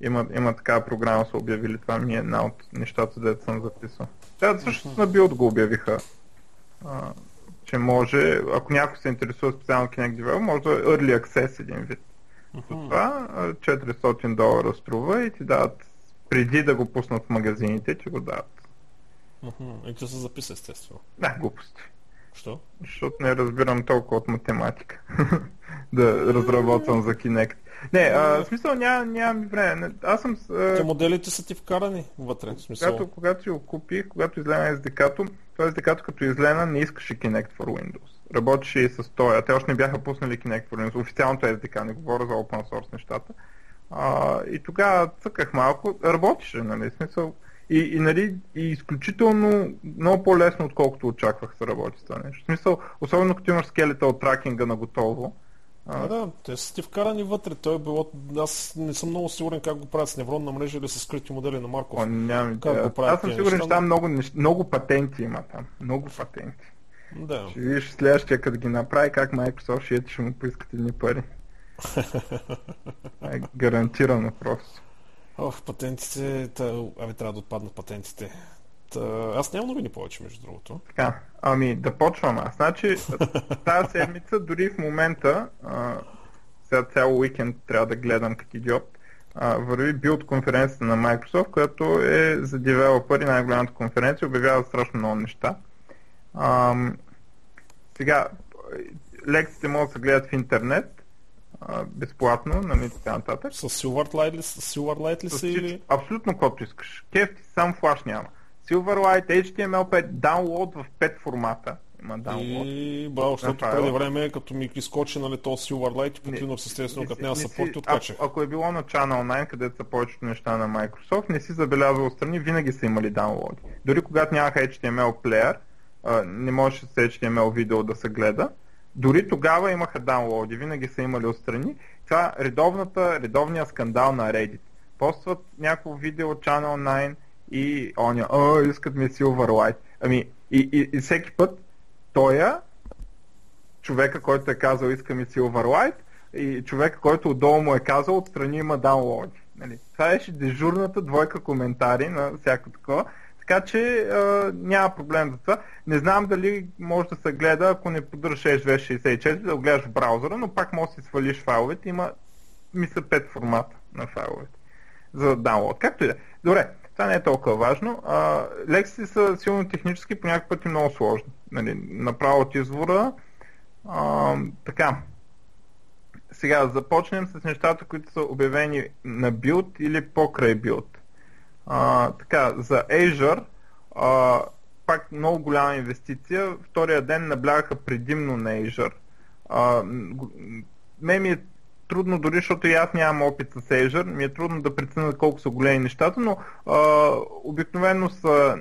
има, има такава програма, са обявили. Това ми е една от нещата, дето съм записал. Тя също на Build го обявиха. А, че може, ако някой се интересува специално Kinect Develop, може да е Early Access един вид. Uh-huh. Това 400 долара струва и ти дават преди да го пуснат в магазините, че го дават. И че се записа естествено. Да, глупости. Що? Защото не разбирам толкова от математика. [LAUGHS] да разработвам за Kinect. Не, а, в смисъл нямам няма време. Аз съм... А... Те моделите са ти вкарани вътре. В смисъл. Когато, когато си го купих, когато излена SDK-то, то SDK-то като излена не искаше Kinect for Windows. Работеше и с този. Те още не бяха пуснали Kinect for Windows. Официалното SDK, не говоря за open source нещата. А, и тогава цъках малко, работеше, нали, смисъл. И, и, нали, и изключително много по-лесно, отколкото очаквах да работи това нещо. В смисъл, особено като имаш скелета от тракинга на готово. А, да, те са ти вкарани вътре. Той е било... Аз не съм много сигурен как го правят с невронна мрежа или с скрити модели на Марков. О, нямам как го правят, Аз съм сигурен, че там много, много патенти има там. Много патенти. Да. Ще видиш следващия, като ги направи, как Microsoft ще, ще му поискат едни пари [LAUGHS] е гарантирано просто. Ох, патентите, та, абе трябва да отпаднат патентите. Та, аз нямам новини повече, между другото. Така, ами да почвам аз. Значи, [LAUGHS] тази седмица, дори в момента, а, сега цял уикенд трябва да гледам като идиот, а, върви билд конференцията на Microsoft, която е за девелопери най-голямата конференция, обявява страшно много неща. А, сега, лекциите могат да се гледат в интернет, безплатно, нали, така нататък. С Silverlight ли, с Silverlight ли са или? Абсолютно каквото искаш. Кефти, сам флаш няма. Silverlight, HTML5, download в 5 формата. Има download. И браво, защото преди време, като ми изкочи нали, то Silverlight и по Linux, естествено, като няма съпорт, откачах. А, ако е било на Channel 9, където са повечето неща на Microsoft, не си забелязал страни, винаги са имали download. Дори когато нямаха HTML плеер, не можеше с HTML видео да се гледа, дори тогава имаха даунлоди, винаги са имали отстрани. Това редовната, редовния скандал на Reddit. Постват някакво видео Channel 9 и оня, о, искат ми Silverlight. Ами, и, и, и всеки път тоя, човека, който е казал иска ми Silverlight, и човека, който отдолу му е казал, отстрани има даунлоди. Нали? Това беше дежурната двойка коментари на всяко такова. Така че а, няма проблем за това. Не знам дали може да се гледа, ако не поддържаш HV64, да го гледаш в браузъра, но пак може да си свалиш файловете. Има, мисля, 5 формата на файловете за даунлоад. Както и да. Е. Добре, това не е толкова важно. А, лекциите са силно технически, по някакъв път и много сложни. Нали, направо от извора. А, така. Сега започнем с нещата, които са обявени на билд или покрай билд. А, така, за Azure а, пак много голяма инвестиция. Втория ден наблягаха предимно на Azure. А, ме ми е трудно дори, защото и аз нямам опит с Azure, ми е трудно да преценя колко са големи нещата, но а, обикновено са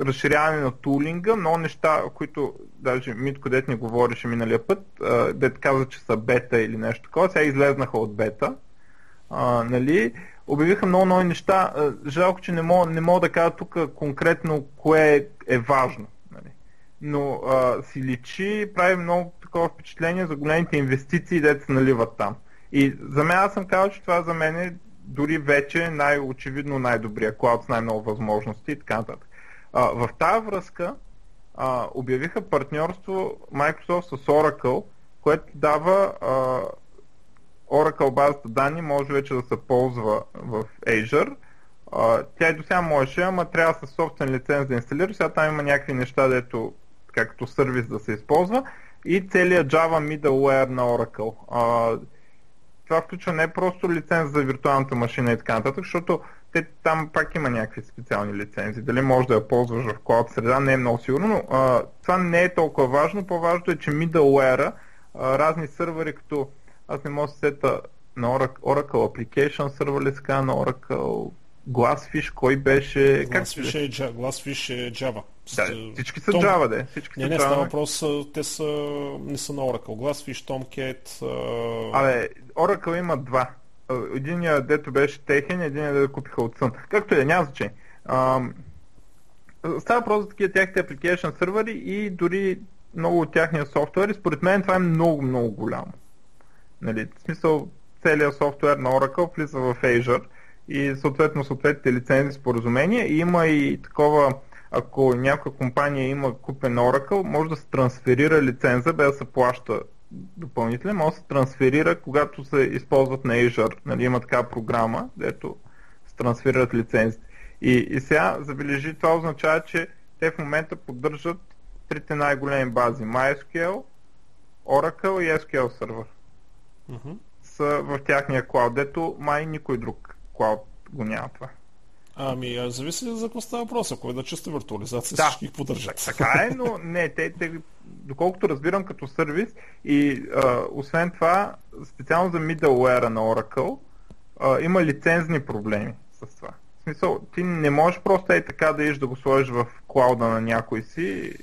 разширяване на тулинга, много неща, които даже Митко дет не говореше миналия път, а, дет каза, че са бета или нещо такова, сега излезнаха от бета. А, нали? Обявиха много нови неща. Жалко, че не мога, не мога да кажа тук конкретно кое е, е важно. Нали? Но а, си личи, прави много такова впечатление за големите инвестиции, дето се наливат там. И за мен аз съм казал, че това за мен е дори вече най-очевидно най-добрия клауд с най-много възможности и така нататък. А, в тази връзка а, обявиха партньорство Microsoft с Oracle, което дава а, Oracle базата данни може вече да се ползва в Azure. Тя и до сега можеше, ама трябва със собствен лиценз да инсталира. Сега там има някакви неща, дето както сервис да се използва и целият Java middleware на Oracle. Това включва не просто лиценз за виртуалната машина и така нататък, защото те, там пак има някакви специални лицензи. Дали може да я ползваш в клауд среда, не е много сигурно, но а, това не е толкова важно. По-важно е, че middleware разни сървъри, като аз не мога да се сета на Oracle, Oracle Application Server ли ска, на Oracle Glassfish, кой беше... Glassfish, е, Glassfish е Java. Да, всички са Tom... Java, да. Всички не, са не, Java. става въпрос, те са, не са на Oracle. Glassfish, Tomcat... Uh... Абе, Oracle има два. Единият, дето беше техен, единият, дето купиха от Sun. Както да, няма значение. Става въпрос за такива тяхните application сервери и дори много от тяхния софтуер и според мен това е много, много голямо. Нали, в смисъл, целият софтуер на Oracle влиза в Azure и съответно съответните лицензи споразумения и има и такова, ако някоя компания има купен Oracle, може да се трансферира лиценза без да се плаща допълнително, може да се трансферира, когато се използват на Azure. Нали, има такава програма, дето се трансферират лицензите. И, и сега, забележи, това означава, че те в момента поддържат трите най-големи бази MySQL, Oracle и SQL Server. Uh-huh. Са в тяхния клауд, дето май никой друг клауд го няма това. Ами, а зависи за какво става въпрос. Ако е да чиста виртуализация, да. всички ги поддържат. Така е, но [LAUGHS] не, те, те, доколкото разбирам като сервис и а, освен това, специално за middleware на Oracle, а, има лицензни проблеми с това. В смисъл, ти не можеш просто е така да иш да го сложиш в клауда на някой си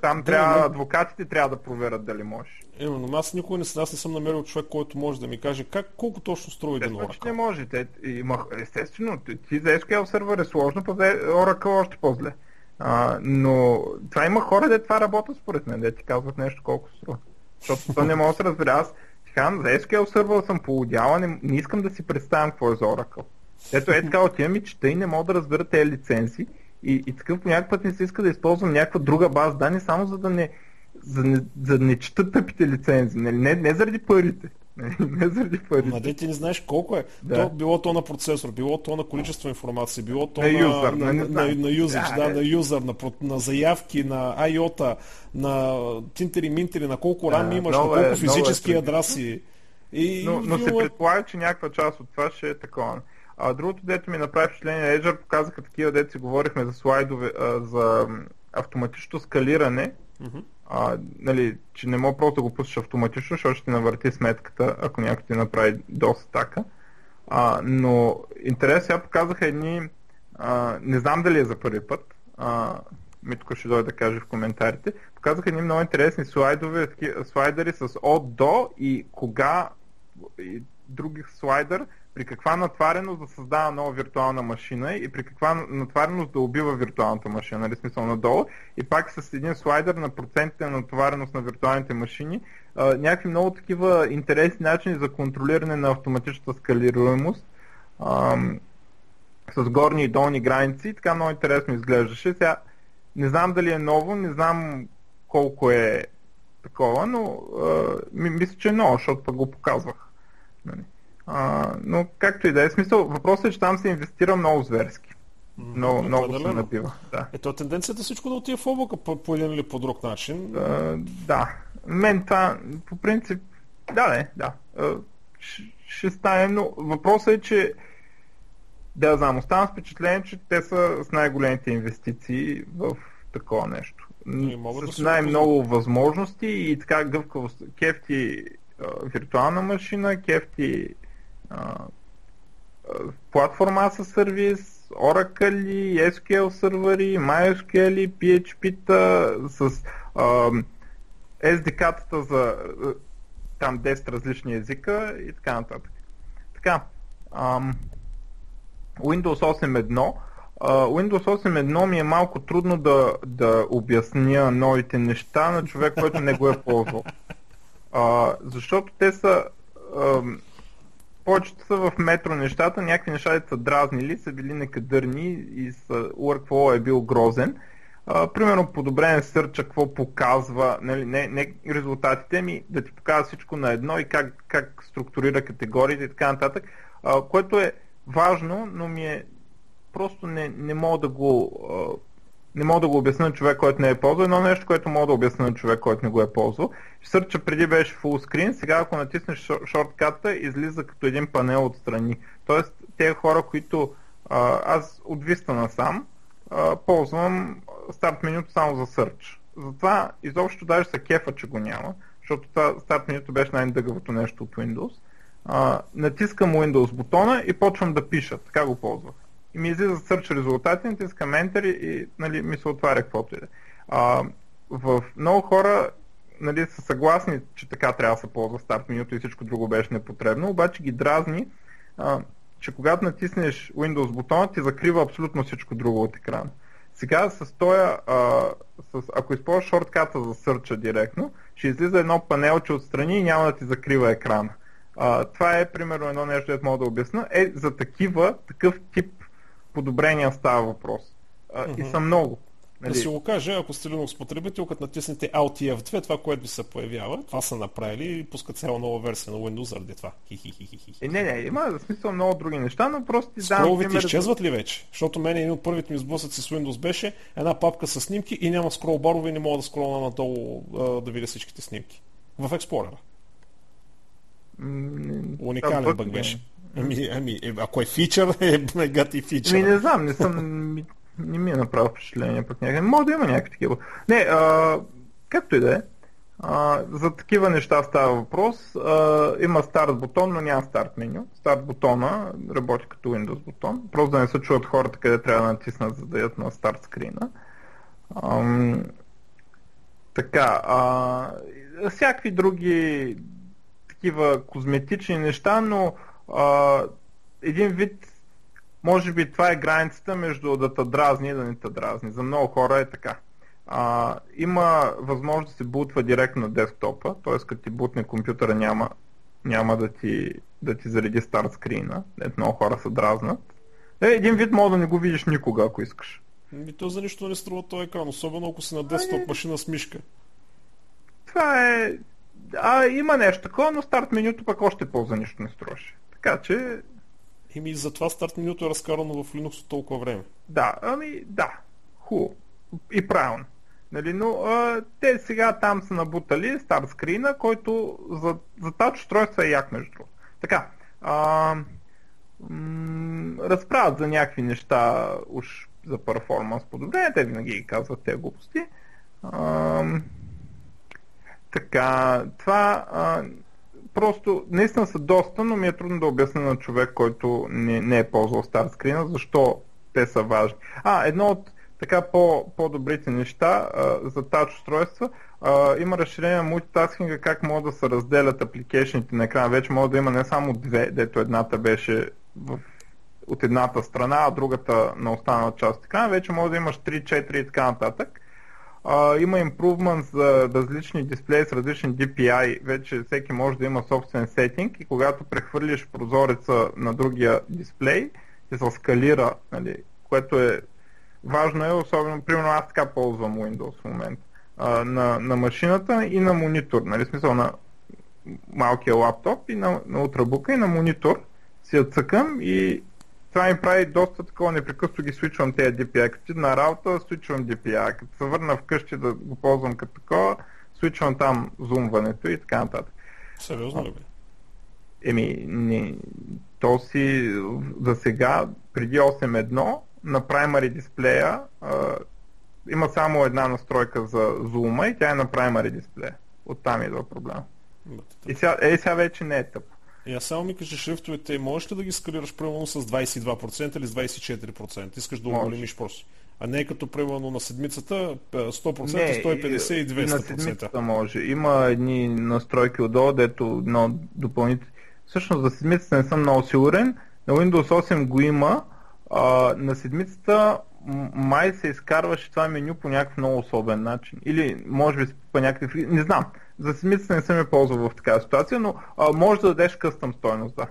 там да, трябва, но... адвокатите трябва да проверят дали можеш. Именно, аз никога не, аз не съм намерил човек, който може да ми каже как, колко точно струва един Oracle. не може. Те, има, естествено, ти за SQL сервер е сложно, по Oracle още по-зле. А, но това има хора, де това работят според мен, де ти казват нещо колко струва. Защото това не мога да се разбира. Аз Хан, за SQL сервер съм полудяла, не, не искам да си представям какво е за Oracle. Ето е така отивам и чета и не мога да разбера тези лицензи и, и такъв по някакъв път не се иска да използвам някаква друга база данни, само за да не, за, не, за да не четат тъпите лицензи. Не, не, не заради парите. [LAUGHS] Не, не заради парите. Ма ти не знаеш колко е. Да. То, било то на процесор, било то на количество информация, било то на, на, юзър, на, на, на, на юзър, да, да, на юзър, на, на заявки, на IOTA, на тинтери, минтери, на колко да, рам имаш, на колко е, физически е, адреси. И, но, но се предполага, че някаква част от това ще е такова. А другото, дето ми направи впечатление, Azure показаха такива, дето си говорихме за слайдове, а, за автоматично скалиране, mm-hmm. А, нали, че не мога просто да го пуснеш автоматично, защото ще навърти сметката, ако някой ти направи доста така. А, но интерес сега показаха едни, а, не знам дали е за първи път, а, Митко ще дойде да каже в коментарите, показаха едни много интересни слайдове, слайдери с от до и кога и други слайдер, при каква натвареност да създава нова виртуална машина и при каква натвареност да убива виртуалната машина, нали смисъл надолу. И пак с един слайдер на процентите на натвареност на виртуалните машини, а, някакви много такива интересни начини за контролиране на автоматичната скалируемост. А, с горни и долни граници. Така много интересно изглеждаше. Сега не знам дали е ново, не знам колко е такова, но а, мисля, че е ново, защото пък го показвах. Нали. А, но както и да е смисъл, въпросът е, че там се инвестира много зверски. Много, много се набива. Да. Ето е тенденцията всичко да отива в облака по, по един или по друг начин. А, да. Мен това, по принцип, да, не, да. Ще, ще стане, но въпросът е, че да, знам, оставам с впечатление, че те са с най-големите инвестиции в такова нещо. С да най-много възможности и така гъвкавост. Кефти а, виртуална машина, кефти платформа с сервис, Oracle, SQL сервери, MySQL, PHP-та с а, SDK-тата за там 10 различни езика и така нататък. Така, ам, Windows 8.1 Windows 8.1 ми е малко трудно да, да обясня новите неща на човек, който не го е ползвал. А, защото те са... А, повечето са в метро нещата, някакви неща са дразнили, са били некадърни и са, workflow е бил грозен. А, примерно подобрен сърча, какво показва, нали, не, не резултатите ми, да ти показва всичко на едно и как, как структурира категориите и така нататък, а, което е важно, но ми е просто не, не мога да го не мога да го обясня на човек, който не е ползвал. Едно нещо, което мога да обясня на човек, който не го е ползвал. Сърча преди беше full screen, сега ако натиснеш шортката, излиза като един панел отстрани. Тоест, тези хора, които а, аз от Vista насам, а, ползвам старт менюто само за сърч. Затова изобщо даже са кефа, че го няма, защото това старт менюто беше най-дъгавото нещо от Windows. А, натискам Windows бутона и почвам да пиша. Така го ползвах и ми излиза search резултати, натискам Enter и нали, ми се отваря каквото и да е. В много хора нали, са съгласни, че така трябва да се ползва старт менюто и всичко друго беше непотребно, обаче ги дразни, а, че когато натиснеш Windows бутона, ти закрива абсолютно всичко друго от екрана. Сега с тоя, а, с, ако използваш шортката за сърча директно, ще излиза едно панелче отстрани и няма да ти закрива екрана. А, това е примерно едно нещо, което мога да обясна. Е, за такива, такъв тип подобрения става въпрос. А, uh-huh. И са много. Нали? Да си го кажа, ако сте Linux потребител, като натиснете Alt F2, това, което ви се появява, това са направили и пускат цяла нова версия на Windows заради това. Е, не, не, има в смисъл много други неща, но просто ти дам Скроловите пример... изчезват ли вече? Защото мен един от първите ми сблъсъци с Windows беше една папка с снимки и няма скрол барове и не мога да скролна надолу да видя всичките снимки. В Explorer. Уникален бък беше. Ами, ами, е, ако е фичър, [LAUGHS] е гати фичър. Ами не знам, не съм... не ми е направил впечатление пък някъде. Може да има някакви такива. Не, а, както и да е. А, за такива неща става въпрос. А, има старт бутон, но няма старт меню. Старт бутона работи като Windows бутон. Просто да не се чуят хората къде трябва да натиснат, за да ядат на старт скрина. Ам, така, а, всякакви други такива козметични неща, но а, един вид, може би това е границата между да те дразни и да не те дразни. За много хора е така. А, има възможност да се бутва директно на десктопа, т.е. като ти бутне компютъра няма, няма да, ти, да ти зареди старт скрина. Ето много хора се дразнат. Е, един вид може да не го видиш никога, ако искаш. Ми то за нищо не струва този екран, особено ако си на десктоп машина с мишка. Това е... А, има нещо такова, но старт менюто пък още по-за нищо не струваше. Така че... Еми, затова старт менюто е разкарано в Linux от толкова време. Да, ами да, хубаво. И правилно. Нали, но а, те сега там са набутали старт скрина, който за, за тач устройство е як между другото. Така, а, м- разправят за някакви неща уж за перформанс подобрение, те винаги ги казват тези глупости. А, така, това а, просто наистина са доста, но ми е трудно да обясня на човек, който не, не е ползвал скрина, защо те са важни. А, едно от така по, по-добрите неща а, за тач устройства, има разширение на мултитаскинга, как могат да се разделят апликейшните на екрана. Вече може да има не само две, дето едната беше в, от едната страна, а другата на останала част от екрана. Вече може да имаш 3, 4 и така нататък. Има improvement за различни дисплеи с различни DPI. Вече всеки може да има собствен сетинг и когато прехвърлиш прозореца на другия дисплей, се скалира, нали, което е важно е, особено, примерно аз така ползвам Windows в момента, на, на машината и на монитор, нали, смисъл на малкия лаптоп и на, на утрабука и на монитор си я цъкам и това ми прави доста такова, непрекъснато ги свичвам тези DPI. Като на работа, свичвам DPI. Като се върна вкъщи да го ползвам като такова, свичвам там зумването и така нататък. Сериозно ли бе? Еми, не, то си за сега, преди 8.1, на primary дисплея а, има само една настройка за зума и тя е на primary дисплея. Оттам идва проблем. И сега, е, сега вече не е тъпо. И аз само ми кажа шрифтовете, можеш ли да ги скалираш примерно с 22% или с 24%? Искаш да оголемиш просто. А не като примерно на седмицата 100%, не, 150 и 200%. На седмицата може. Има едни настройки отдолу, дето но допълнително. Всъщност за седмицата не съм много сигурен. На Windows 8 го има. А, на седмицата май се изкарваше това меню по някакъв много особен начин. Или може би по някакъв... Не знам. За седмицата не съм я ползвал в такава ситуация, но а, може да дадеш къстъм стойност, да.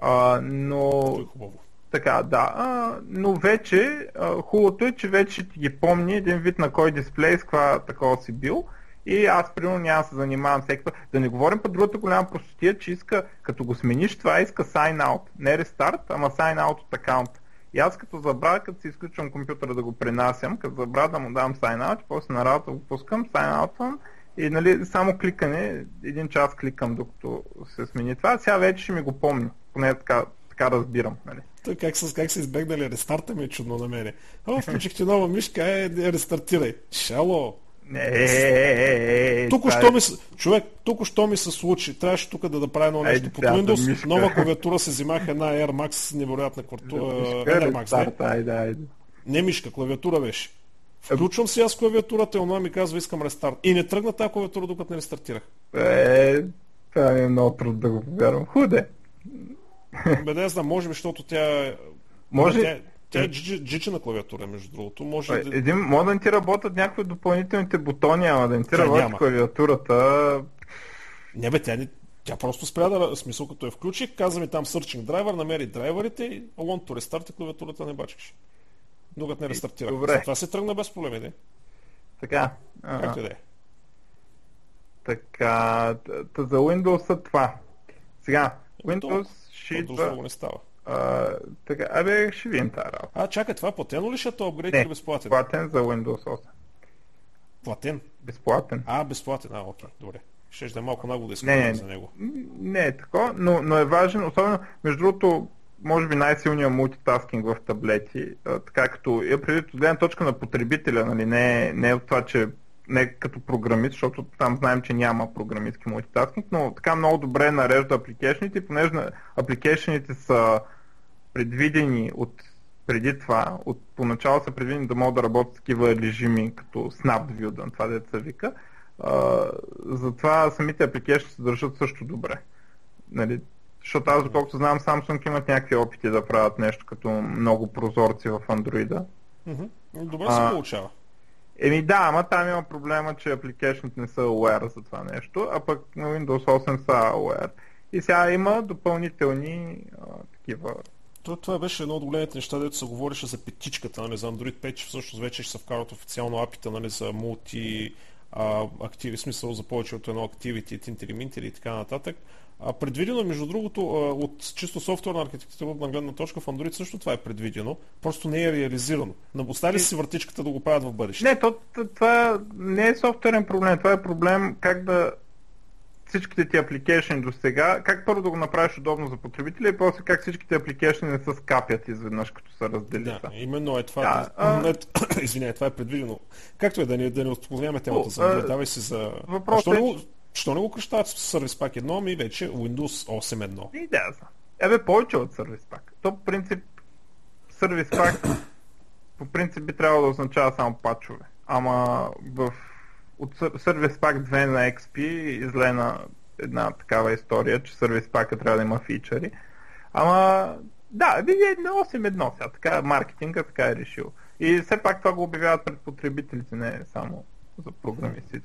А, но... Е хубаво. Така, да. А, но вече, а, хубавото е, че вече ти ги помни един вид на кой дисплей, с каква такова си бил. И аз, примерно, няма да се занимавам всеки път. Да не говорим по другата голяма простотия, че иска, като го смениш, това иска sign out. Не рестарт, ама sign out от аккаунт. И аз като забравя, като си изключвам компютъра да го пренасям, като забравя да му дам sign out, после на работа го пускам, sign out и нали, само кликане, един час кликам докато се смени това. Сега вече ще ми го помни. Поне така, така разбирам. Нали. Той как, с, как са избегнали рестарта ми е чудно на мене. О, включихте нова мишка, е, е рестартирай. Шало! Не, е, е, е, тук що ми, човек, тук що ми се случи. Трябваше тук да, да правя едно нещо под Windows. Нова клавиатура се взимах една Air Max, невероятна квартура. Air Max, не? Не мишка, клавиатура беше. Включвам си аз клавиатурата и онова ми казва искам рестарт. И не тръгна тази клавиатура, докато не рестартирах. Е, това е много трудно да го повярвам. Худе. Бе, не знам, може би, защото тя... Може... Тя, тя е джичена клавиатура, между другото. Може е, да... Един, може да не ти работят някакви допълнителните бутони, ама да не ти работи клавиатурата... Не бе, тя, не, тя просто спря да... Смисъл, като я включих, каза ми там searching driver, намери драйверите и want to restart и клавиатурата не бачкаш докато не рестартира. Добре. Това се тръгна без проблеми, не? Така. Както и да е. Така, за Windows това. Сега, Windows ще идва... не става. А, така, абе, ще видим тази работа. А, чакай, това платено ли ще е то апгрейд или безплатен? платен за Windows 8. Платен? Безплатен. А, безплатен, а, окей, добре. Ще да е малко нагло да искам за него. Не е такова, но, но е важен, особено, между другото, може би най-силният мултитаскинг в таблети, така като е преди от гледна точка на потребителя, нали, не, не от това, че не като програмист, защото там знаем, че няма програмистски мултитаскинг, но така много добре нарежда апликейшните, понеже апликейшните са предвидени от преди това, от поначало са предвидени да могат да работят такива режими като SnapView, това деца вика. А, затова самите апликейшни се държат също добре. Нали, защото аз, доколкото знам, Samsung имат някакви опити да правят нещо като много прозорци в Android. Mm-hmm. Добре се получава. Еми да, ама там има проблема, че апликейшните не са aware за това нещо, а пък на Windows 8 са aware. И сега има допълнителни а, такива то, това беше едно от големите неща, дето се говореше за петичката, нали, за Android 5, че всъщност вече ще се вкарат официално апита нали, за мулти а, активи, смисъл за повече от едно активити, тинтери, и така нататък. А, предвидено, между другото, от чисто софтуерна архитектурна гледна точка в Android също това е предвидено, просто не е реализирано. Но остави си въртичката да го правят в бъдеще. Не, то, това не е софтуерен проблем, това е проблем как да всичките ти апликейшни до сега, как първо да го направиш удобно за потребителя и после как всичките апликейшни не се скапят изведнъж, като се разделят. Да, именно е това. Да, а... е, [COUGHS] това е предвидено. Както е да не, да не отклоняваме темата за Android, давай си за... Въпросът е, Що не го кръщават с Service Pack 1, ами вече Windows 8.1? И да, Ебе, повече от Service Pack. То по принцип Service [COUGHS] Pack по принцип би трябвало да означава само пачове. Ама в от Service Pack 2 на XP излена една такава история, че Service Pack трябва да има фичъри. Ама да, би е 8.1 сега, така маркетинга така е решил. И все пак това го обявяват пред потребителите, не само за програмисти.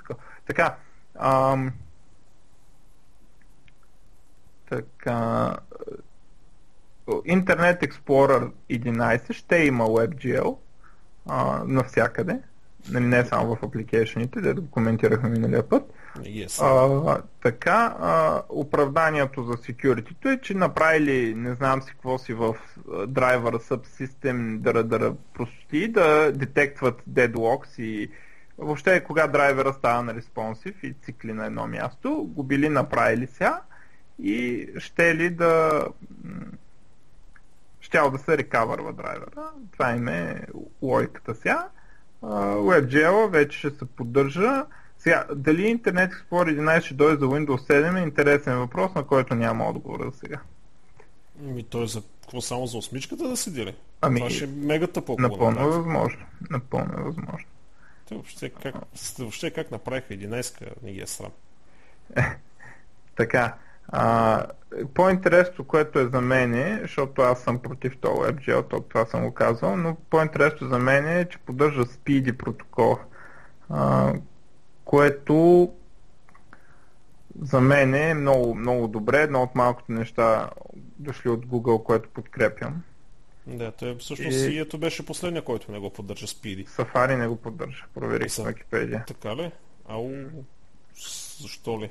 Така, Ам, така. Internet Explorer 11 ще има WebGL а, навсякъде, нали, не само в апликейшените, да го коментирахме миналия път. Yes. А, така, а, оправданието за security е, че направили не знам си какво си в драйвера subsystem да, да прости, да детектват deadlocks и въобще кога драйвера става на респонсив и цикли на едно място, го били направили сега и ще ли да щял да се рекавърва драйвера. Това им е логиката сега. WebGL вече ще се поддържа. Сега, дали Internet Explorer 11 ще дойде за Windows 7 е интересен въпрос, на който няма отговор за сега. Ами той е за какво само за осмичката да седи ли? Ами, Това ще е мегата по Напълно е възможно. Напълно е възможно. Те въобще как, въобще как направиха 11-ка, не ги е срам. така. А, по-интересно, което е за мен, защото аз съм против това WebGL, то това съм го казал, но по-интересно за мен е, че поддържа Speedy протокол, а, което за мен е много, много добре, едно от малкото неща дошли от Google, което подкрепям. Да, той всъщност и... ето беше последния, който не го поддържа Speedy. Safari не го поддържа, проверих в Wikipedia. Така ли? Ау, защо ли?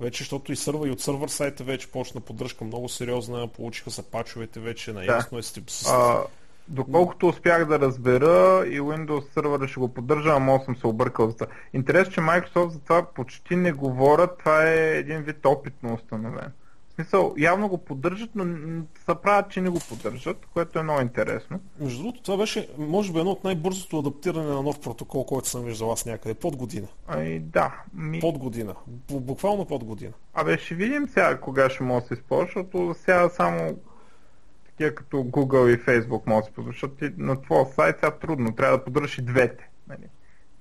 Вече, защото и сърва и от сървър сайта вече почна поддръжка много сериозна, получиха се пачовете вече, наясно да. е с... А, доколкото успях да разбера и Windows сървъра ще го поддържа, ама съм се объркал за това. Интересно, че Microsoft за това почти не говорят, това е един вид опитно установен смисъл, явно го поддържат, но се правят, че не го поддържат, което е много интересно. Между другото, това беше, може би, едно от най-бързото адаптиране на нов протокол, който съм виждал аз някъде. Под година. Ай, да. Ми... Под година. Буквално под година. Абе, ще видим сега кога ще може да се използва, защото сега само такива като Google и Facebook могат да се ползват, защото на твоя сайт сега трудно, трябва да поддържаш и двете. Нали?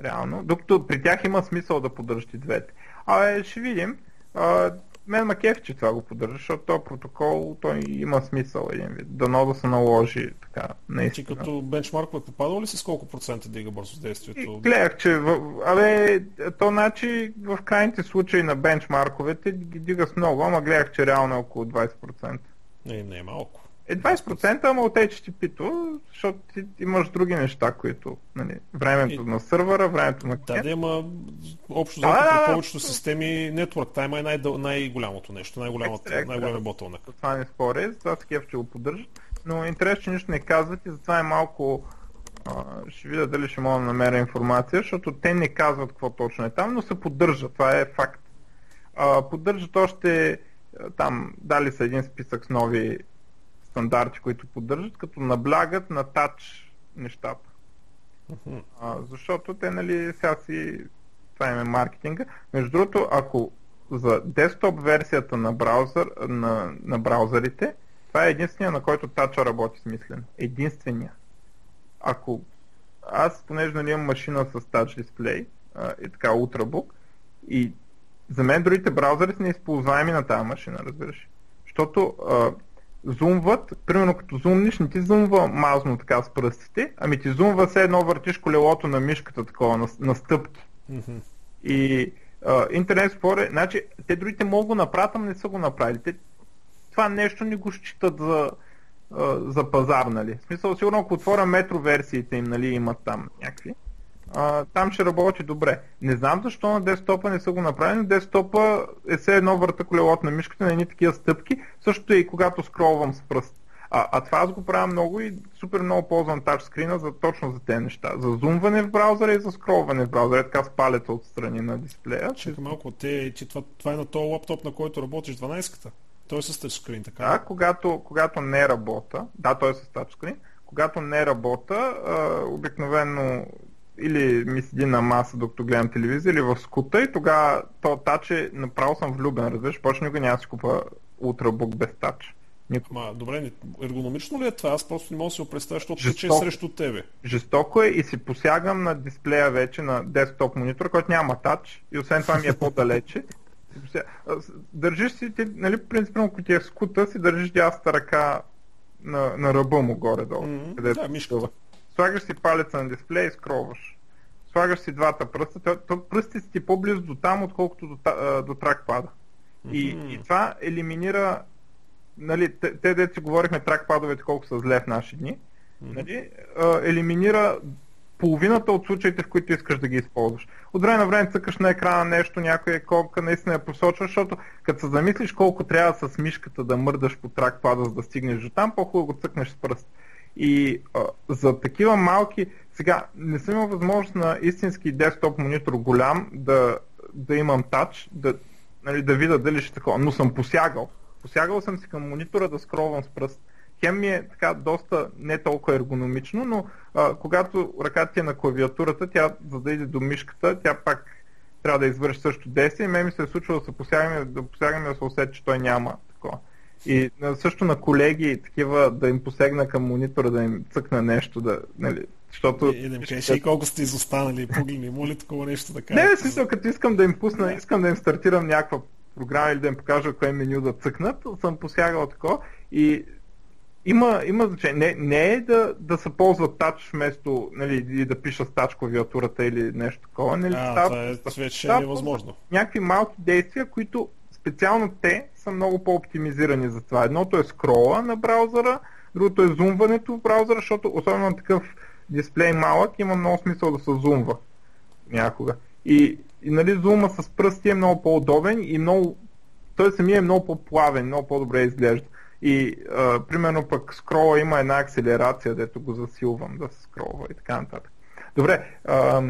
Реално. Докато при тях има смисъл да поддържаш и двете. Абе, ще видим. А, мен ма че това го поддържа, защото този протокол той има смисъл един вид. Дано да се наложи така, наистина. Ти като бенчмарк попадал ли си с колко процента дига бързо действието? И гледах, че в, абе, то значи в крайните случаи на бенчмарковете ги дига с много, ама гледах, че реално е около 20%. Не, не е малко. Е 20%, ама от HTTP-то, защото ти имаш други неща, които, нали, времето и... на сървъра, времето на Да, да, има общо да, да, повечето системи Network Time е най- най-голямото нещо, най-голямата, най-големия ботълнак. Това не споря, затова такива ще го поддържат, но интересно, че нищо не казват и затова е малко а, ще видя дали ще мога да намеря информация, защото те не казват какво точно е там, но се поддържа, това е факт. А, поддържат още там, дали са един списък с нови стандарти, които поддържат, като наблягат на тач нещата. Uh-huh. А, защото те, нали, сега си това им е маркетинга. Между другото, ако за десктоп версията на, браузър, на, на браузърите, това е единствения, на който тача работи смислен. Единствения. Ако аз, понеже нали, имам машина с тач дисплей и така Ultrabook, и за мен другите браузъри са неизползваеми на тази машина, разбираш. Защото а, зумват, примерно като зумниш, не ти зумва мазно така с пръстите, ами ти зумва все едно въртиш колелото на мишката такова, на, на стъпки. Mm-hmm. И интернет споре, значи, те другите могат го направят, но не са го направили. Те, това нещо не го считат за, а, за пазар, нали. В смисъл, сигурно ако отворя метро версиите им, нали, имат там някакви а, там ще работи добре. Не знам защо на десктопа не са го направили, но десктопа е все едно върта колелото на мишката на едни такива стъпки, също и когато скролвам с пръст. А, а това аз го правя много и супер много ползвам тачскрина за, точно за тези неща. За зумване в браузъра и за скролване в браузъра, така с палеца отстрани на дисплея. Чакай малко, те, ти, това, това е на този лаптоп, на който работиш 12-ката. Той е с тачскрин, така? Да, когато, когато не работа, да, той е с тачскрин, когато не работа, обикновено или ми седи на маса, докато гледам телевизия, или в скута и тогава то тач е, направо съм влюбен, разбираш, почне никога няма да си купа ултрабук без тач. Никога. Ма, добре, ергономично ли е това? Аз просто не мога да си го представя, защото Жесток... тече срещу тебе. Жестоко е и си посягам на дисплея вече на десктоп монитор, който няма тач и освен това ми е по-далече. [LAUGHS] Държиш си, ти, нали, принципно, ако ти е скута, си държиш дясната ръка на, на ръба му горе-долу. Mm-hmm, да, мишката. Слагаш си палеца на дисплея и скролваш. Слагаш си двата пръста, то, пръстите си по-близо до там, отколкото до, до тракпада. Mm-hmm. И, и това елиминира нали, те, те дете си говорихме тракпадовете колко са зле в наши дни, mm-hmm. нали, а, елиминира половината от случаите, в които искаш да ги използваш. От време на време цъкаш на екрана нещо, някоя иконка наистина я посочва, защото като се замислиш колко трябва с мишката да мърдаш по тракпада, за да стигнеш до там, по-хубаво го цъкнеш с пръст. И а, за такива малки, сега не съм имал възможност на истински десктоп монитор голям да, да имам тач, да, нали, да видя дали ще такова, но съм посягал. Посягал съм си към монитора да скролвам с пръст хем ми е така доста не толкова ергономично, но а, когато ръката ти е на клавиатурата, тя за да иде до мишката, тя пак трябва да извърши също действие. Мен ми се е случвало да се посягаме, да посягаме да се усети, че той няма такова. И също на колеги такива да им посегна към монитора, да им цъкна нещо, да, нали, защото... И, да им кажеш, и колко сте изостанали, погледни, ли такова нещо така? Не, смисъл, като искам да им пусна, искам да им стартирам някаква програма или да им покажа кое меню да цъкнат, съм посягал такова и има, има значение. Не, не е да, да се ползва тач вместо нали, да пиша с тач клавиатурата или нещо такова. Нали, а, става, това е, вече е невъзможно. Някакви малки действия, които специално те са много по-оптимизирани за това. Едното е скрола на браузъра, другото е зумването в браузъра, защото особено на такъв дисплей малък има много смисъл да се зумва някога. И, и нали, зума с пръсти е много по-удобен и много той самия е много по-плавен, много по-добре изглежда. И а, примерно пък скрола има една акселерация, дето го засилвам да се скролва и така нататък. Добре, а,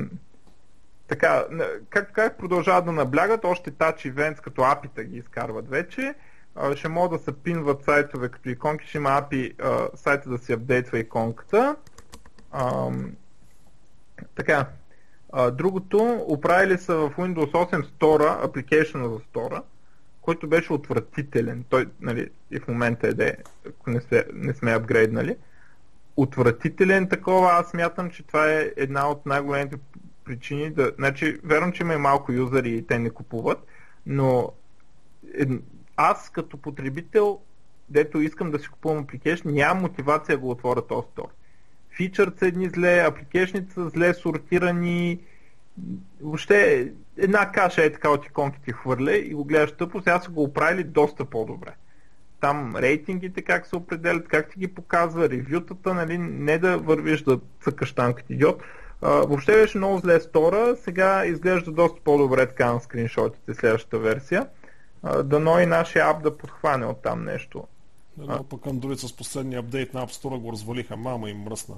така, как, как продължават да наблягат, още Touch Events като апита ги изкарват вече, ще могат да се пинват сайтове като иконки, ще има а, сайта да си апдейтва иконката. Така, другото, оправили са в Windows 8 Store, application за Store, който беше отвратителен. Той, нали, и в момента е де, ако не, се, не сме апгрейднали. Отвратителен такова, аз смятам, че това е една от най-големите причини да... Значи, верно, че има и малко юзери и те не купуват, но аз като потребител, дето искам да си купувам апликейшн, нямам мотивация да го отворя този стор. Фичърт са едни зле, апликейшните са зле сортирани, въобще една каша е така от иконките хвърля и го гледаш тъпо, сега са го оправили доста по-добре. Там рейтингите как се определят, как ти ги показва, ревютата, нали, не да вървиш да цъкаш там като идиот. А, въобще беше много зле стора, сега изглежда доста по-добре така на скриншотите следващата версия. А, дано и нашия ап да подхване от там нещо. Да, пък Android с последния апдейт на App Store го развалиха, мама им мръсна.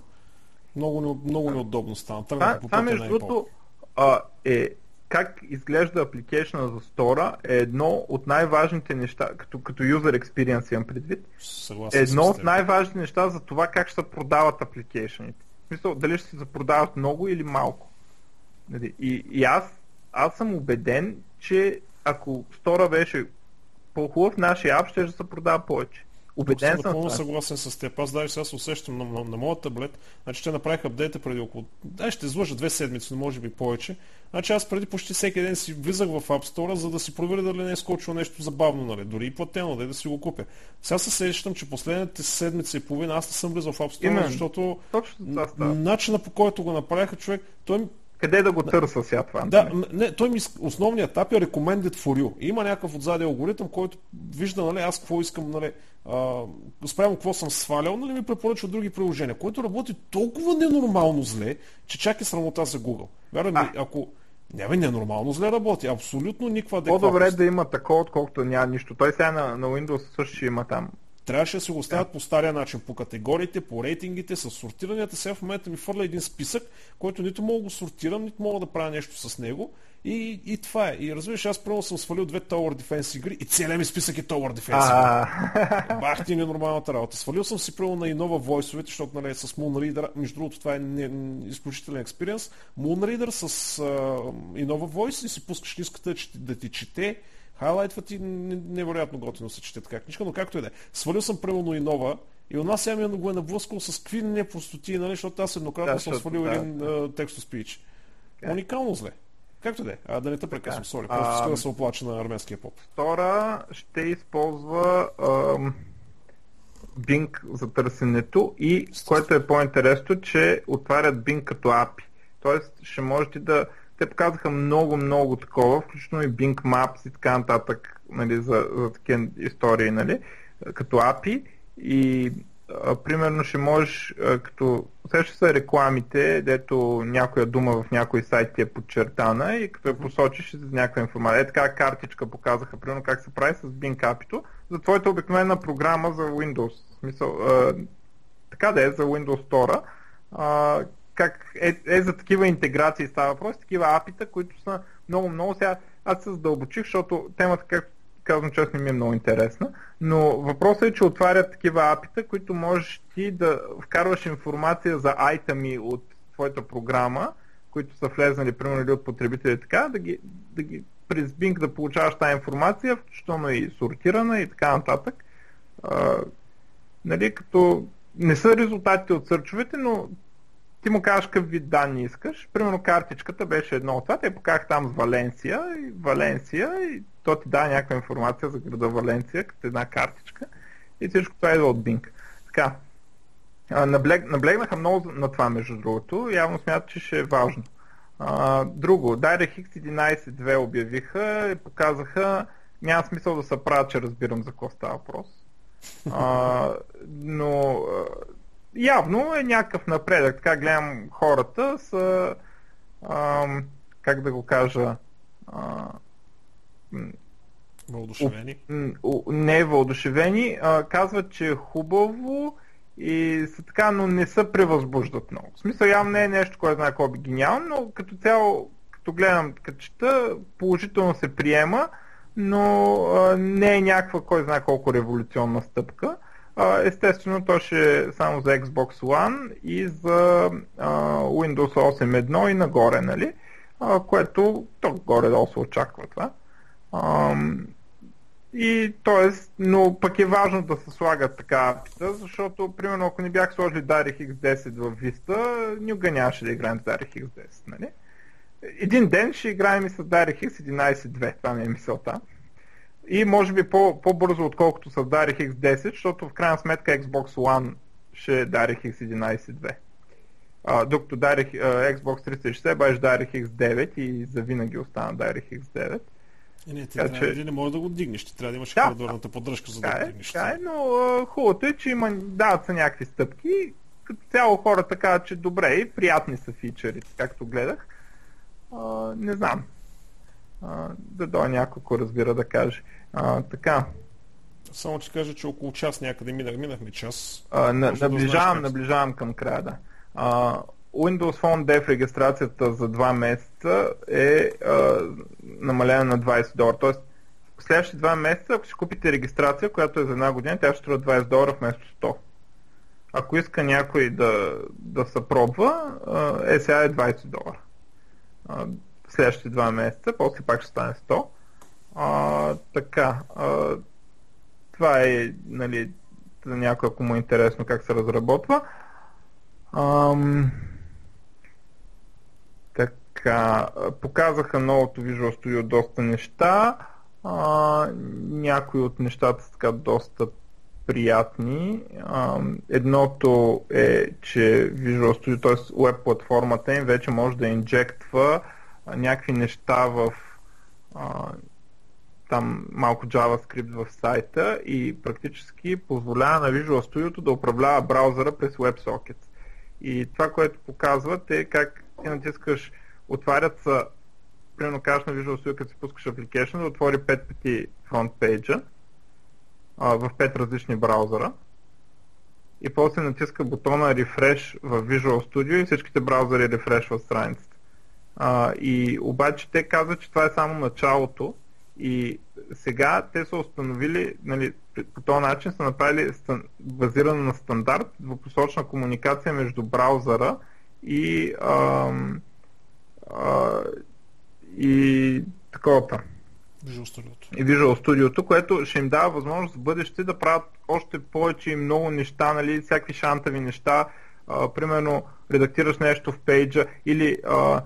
Много, много неудобно стана. Това, това между другото, а, е как изглежда апликейшна за стора е едно от най-важните неща, като, като user experience имам предвид, Съгласен едно от най-важните неща за това как ще продават апликейшните. Смисъл, дали ще се продават много или малко. Нали, и, и аз, аз съм убеден, че ако стора беше по-хубав, нашия ап ще се продава повече. Убеден съм. Напълно съгласен с теб. Аз даже сега се усещам на, на, на моят таблет. Значи те направиха апдейта преди около... Дай ще излъжа две седмици, но може би повече. Значи аз преди почти всеки ден си влизах в App Store, за да си проверя дали не е скочило нещо забавно, нали? Дори и платено, да, да си го купя. Сега се сещам, че последните седмица и половина аз не съм влизал в App Store, Имен. защото Точно това начина по който го направиха човек, той къде да го търса сега това? Да, не, той ми, основният етап е recommended for you. Има някакъв отзади алгоритъм, който вижда, нали, аз какво искам, нали, а, спрямо какво съм свалял, нали, ми препоръчва други приложения, което работи толкова ненормално зле, че чак е срамота за Google. Вярвам, ако не, бе, ненормално зле работи. Абсолютно никаква адекватност. По-добре да има такова, отколкото няма нищо. Той сега на, на Windows също ще има там Трябваше да се го оставят yeah. по стария начин, по категориите, по рейтингите, с сортиранията. Сега в момента ми фърля един списък, който нито мога да го сортирам, нито мога да правя нещо с него. И, и това е. И разбираш, аз първо съм свалил две Tower Defense игри и целият ми списък е Tower Defense. игри. Бах ти ненормалната работа. Свалил съм си първо на Innova войсовете, защото нали, с Moonreader, между другото това е не, изключителен експириенс. Moonreader с uh, Innova Voice и си пускаш ниската да ти чете Хайлайтва ти невероятно готино се чете така книжка, но както и да е. Свалил съм примерно и нова и от нас сега ми го е наблъскал с какви непростоти, нали, защото аз еднократно да, съм свалил да, един да. текст спич. Okay. Уникално зле. Както да е. А да не те прекъсвам, сори. Просто иска да се оплача на армейския поп. Втора ще използва ам, Bing за търсенето и, което е по-интересно, че отварят Bing като API. Тоест ще можете да те показаха много, много такова, включително и Bing Maps и така нататък, нали, за, за такива истории, нали. като API и а, примерно ще можеш, а, като също са рекламите, дето някоя дума в някой сайт ти е подчертана и като я посочиш за някаква информация. Е така картичка показаха, примерно как се прави с Bing API-то за твоята обикновена програма за Windows. В смисъл, а, така да е, за Windows Store. А, как е, е за такива интеграции става въпрос, такива апита, които са много-много. Сега аз се задълбочих, защото темата, както казвам честно, ми е много интересна, но въпросът е, че отварят такива апита, които можеш ти да вкарваш информация за айтами от твоята програма, които са влезнали, примерно, или от потребители така, да ги, да ги през Bing да получаваш тази информация, включително и сортирана и така нататък. А, нали, като не са резултатите от сърчовете, но ти му казваш какъв вид данни искаш. Примерно картичката беше едно от това. Те покажах там Валенсия и Валенсия и то ти дава някаква информация за града Валенсия, като една картичка и всичко това идва от Bing. Така, наблег, наблегнаха много на това между другото. Явно смятат, че ще е важно. А, друго, DirectX 11.2 обявиха и показаха, няма смисъл да се правя, че разбирам за какво става въпрос. А, но явно е някакъв напредък. Така гледам хората са, а, как да го кажа, а, Въодушевени? Не въодушевени. А, казват, че е хубаво и са така, но не се превъзбуждат много. В смисъл, явно не е нещо, което знае колко е гениално, но като цяло, като гледам, като чета, положително се приема, но а, не е някаква, кой знае колко революционна стъпка. Естествено, то ще е само за Xbox One и за Windows 8.1 и нагоре, нали? което то горе-долу се очаква това. И т.е. но пък е важно да се слагат така апита, защото, примерно, ако не бях сложили DirectX 10 в Vista, никога нямаше да играем с DirectX 10, нали? Един ден ще играем и с DirectX 11.2, това ми е мисълта и може би по, по-бързо отколкото с DirectX 10, защото в крайна сметка Xbox One ще е DirectX 11.2. А, докато Direct, uh, Xbox 360 беше DirectX 9 и завинаги остана DirectX 9. Е, не, ти така, трябва, че... не можеш да го дигнеш, ти трябва да имаш да, хардуерната поддръжка, за да го е, дигнеш. Така е, но uh, хубавото е, че има, дават са някакви стъпки. Като цяло хора така, че добре и приятни са фичери, както гледах. Uh, не знам да дойде някой, ако разбира да каже. А, така. Само ще кажа, че около час някъде минах, минахме час. А, на, наближавам, да наближавам към края, да. А, Windows Phone Dev регистрацията за 2 месеца е а, намалена на 20 долара. Тоест, в следващите 2 месеца, ако си купите регистрация, която е за една година, тя ще струва 20 долара вместо 100. Ако иска някой да, да се пробва, SA е 20 долара следващите два месеца, после пак ще стане 100. А, така, а, това е, нали, за някой, ако му е интересно как се разработва. Ам, така, показаха новото Visual Studio доста неща. А, някои от нещата са така доста приятни. А, едното е, че Visual Studio, т.е. веб платформата им вече може да инжектва някакви неща в а, там малко JavaScript в сайта и практически позволява на Visual Studio да управлява браузъра през WebSockets. И това, което показват е как ти натискаш, отварят са, примерно кажеш на Visual Studio, като си пускаш application, да отвори 5 пъти фронт пейджа в 5 различни браузъра и после натиска бутона Refresh в Visual Studio и всичките браузъри рефрешват страницата. А, и обаче те казват, че това е само началото и сега те са установили, нали, по този начин са направили стан, базирано на стандарт двупосочна комуникация между браузъра и, а, а, и такова. Visual Studio. И Visual Studio, което ще им дава възможност в бъдеще да правят още повече и много неща, нали, всякакви шантави неща. А, примерно, редактираш нещо в пейджа или а,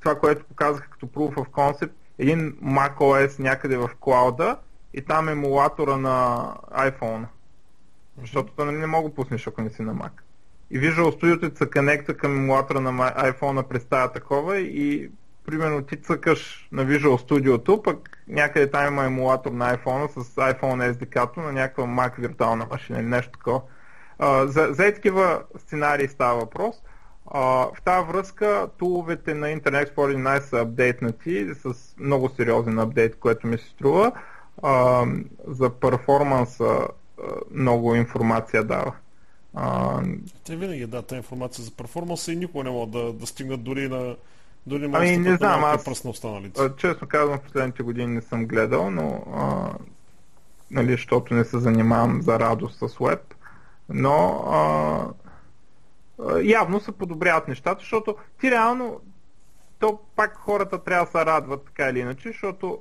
това, което показах като Proof of Concept, един macOS някъде в клауда и там е емулатора на iPhone. Защото то не мога пуснеш, ако не си на Mac. И Visual Studio се конекта към емулатора на iPhone през тази такова и примерно ти цъкаш на Visual Studio, пък някъде там има емулатор на iPhone с iPhone SDK-то на някаква Mac виртуална машина или нещо такова. За, за такива сценарии става въпрос. А, в тази връзка туловете на Internet Explorer 11 са апдейтнати с много сериозен апдейт, което ми се струва. А, за перформанса много информация дава. А... Те винаги дадат информация за перформанса и никога не могат да, да стигнат дори на дори ами, не знам, аз пръст на останалите. Честно казвам, в последните години не съм гледал, но а, нали, защото не се занимавам за радост с веб. Но а, явно се подобряват нещата, защото ти реално то пак хората трябва да се радват така или иначе, защото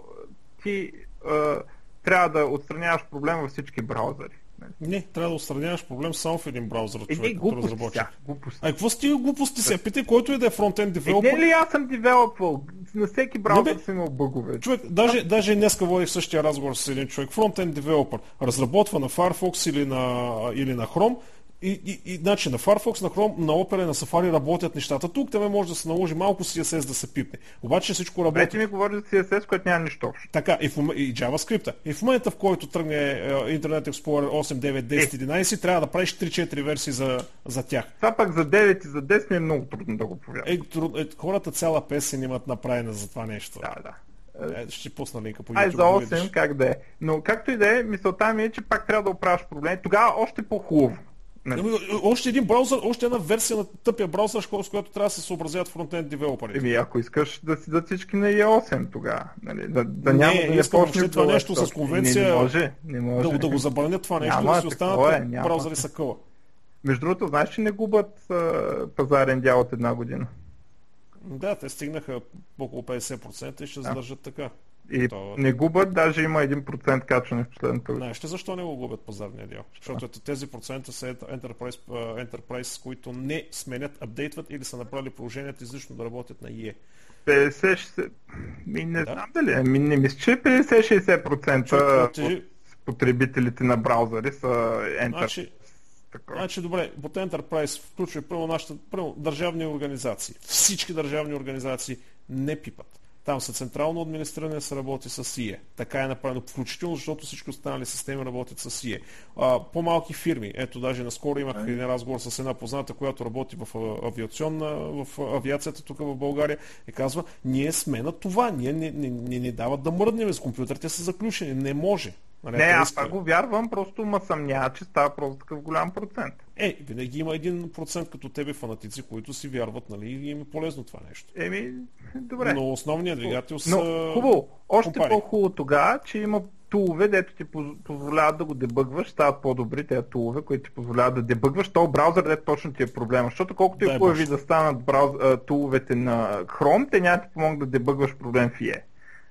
ти а, трябва да отстраняваш проблем във всички браузъри. Не, трябва да отстраняваш проблем само в един браузър, е, човек, като разработчик. глупости. А какво сте глупости се? Питай, който и да е фронтенд девелопер. Е, не ли аз съм девелопъл? На всеки браузър съм имал бъгове. Човек, даже, даже днеска водих същия разговор с един човек. Фронтенд девелопер разработва на Firefox или на, или на Chrome и, и, и значи на Firefox, на Chrome, на Opera и на Safari работят нещата. Тук тебе може да се наложи малко CSS да се пипне. Обаче всичко работи. Вече ми говори за CSS, което няма нищо общо. Така, и, в, и JavaScript. И в момента, в който тръгне Internet Explorer 8, 9, 10, е. 11, трябва да правиш 3-4 версии за, за тях. Това пак за 9 и за 10 ми е много трудно да го повярвам. Е, труд, е, хората цяла песен имат направена за това нещо. Да, да. Е, ще пусна линка по YouTube. Ай, за 8 да как да е. Но както и да е, мисълта ми е, че пак трябва да оправяш проблеми. Тогава още по-хубаво. Нали? Още един браузър, още една версия на тъпия браузър, с която трябва да се съобразяват фронтенд девелоперите. Еми, ако искаш да си да всички на E8 тогава, нали? да, да не, няма да не почне това нещо с конвенция, не, не може, не може. Да, да го забранят това нещо, няма, да си останат е, няма. браузъри са къла. Между другото, знаеш, че не губят а, пазарен дял от една година? Да, те стигнаха около 50% и ще задържат така. И То... не губят, даже има 1% качване в последната година. Знаеш защо не го губят пазарния дял? Защото ето тези процента са Enterprise, Enterprise, които не сменят, апдейтват или са направили приложението излишно да работят на IE. 50-60... Ми не да? знам дали. Ми не мисля, че 50-60% от потребителите на браузъри са Enterprise. Значи, Значи, добре, под Enterprise включва първо нашите първо, държавни организации. Всички държавни организации не пипат. Там са централно администриране се работи с CIE. Така е направено, включително, защото всички останали системи работят с CIE. А, по-малки фирми, ето даже наскоро имах един разговор с една позната, която работи в авиационна, в авиацията тук в България и казва, ние сме на това, ние не, не, не, не дават да мръднем с компютрите са заключени, не може. Нали, не, аз го вярвам, просто ма съмня, че става просто такъв голям процент. Е, винаги има един процент като тебе фанатици, които си вярват, нали, и им е полезно това нещо. Еми, добре. Но основният двигател са... Но, хубаво, още компари. по-хубаво тогава, че има тулове, дето ти позволяват да го дебъгваш, стават по-добри тези тулове, които ти позволяват да дебъгваш то браузър, де точно ти е проблема. Защото колкото и хубави да станат брауз, туловете на Chrome, те няма ти помогнат да дебъгваш проблем в IE.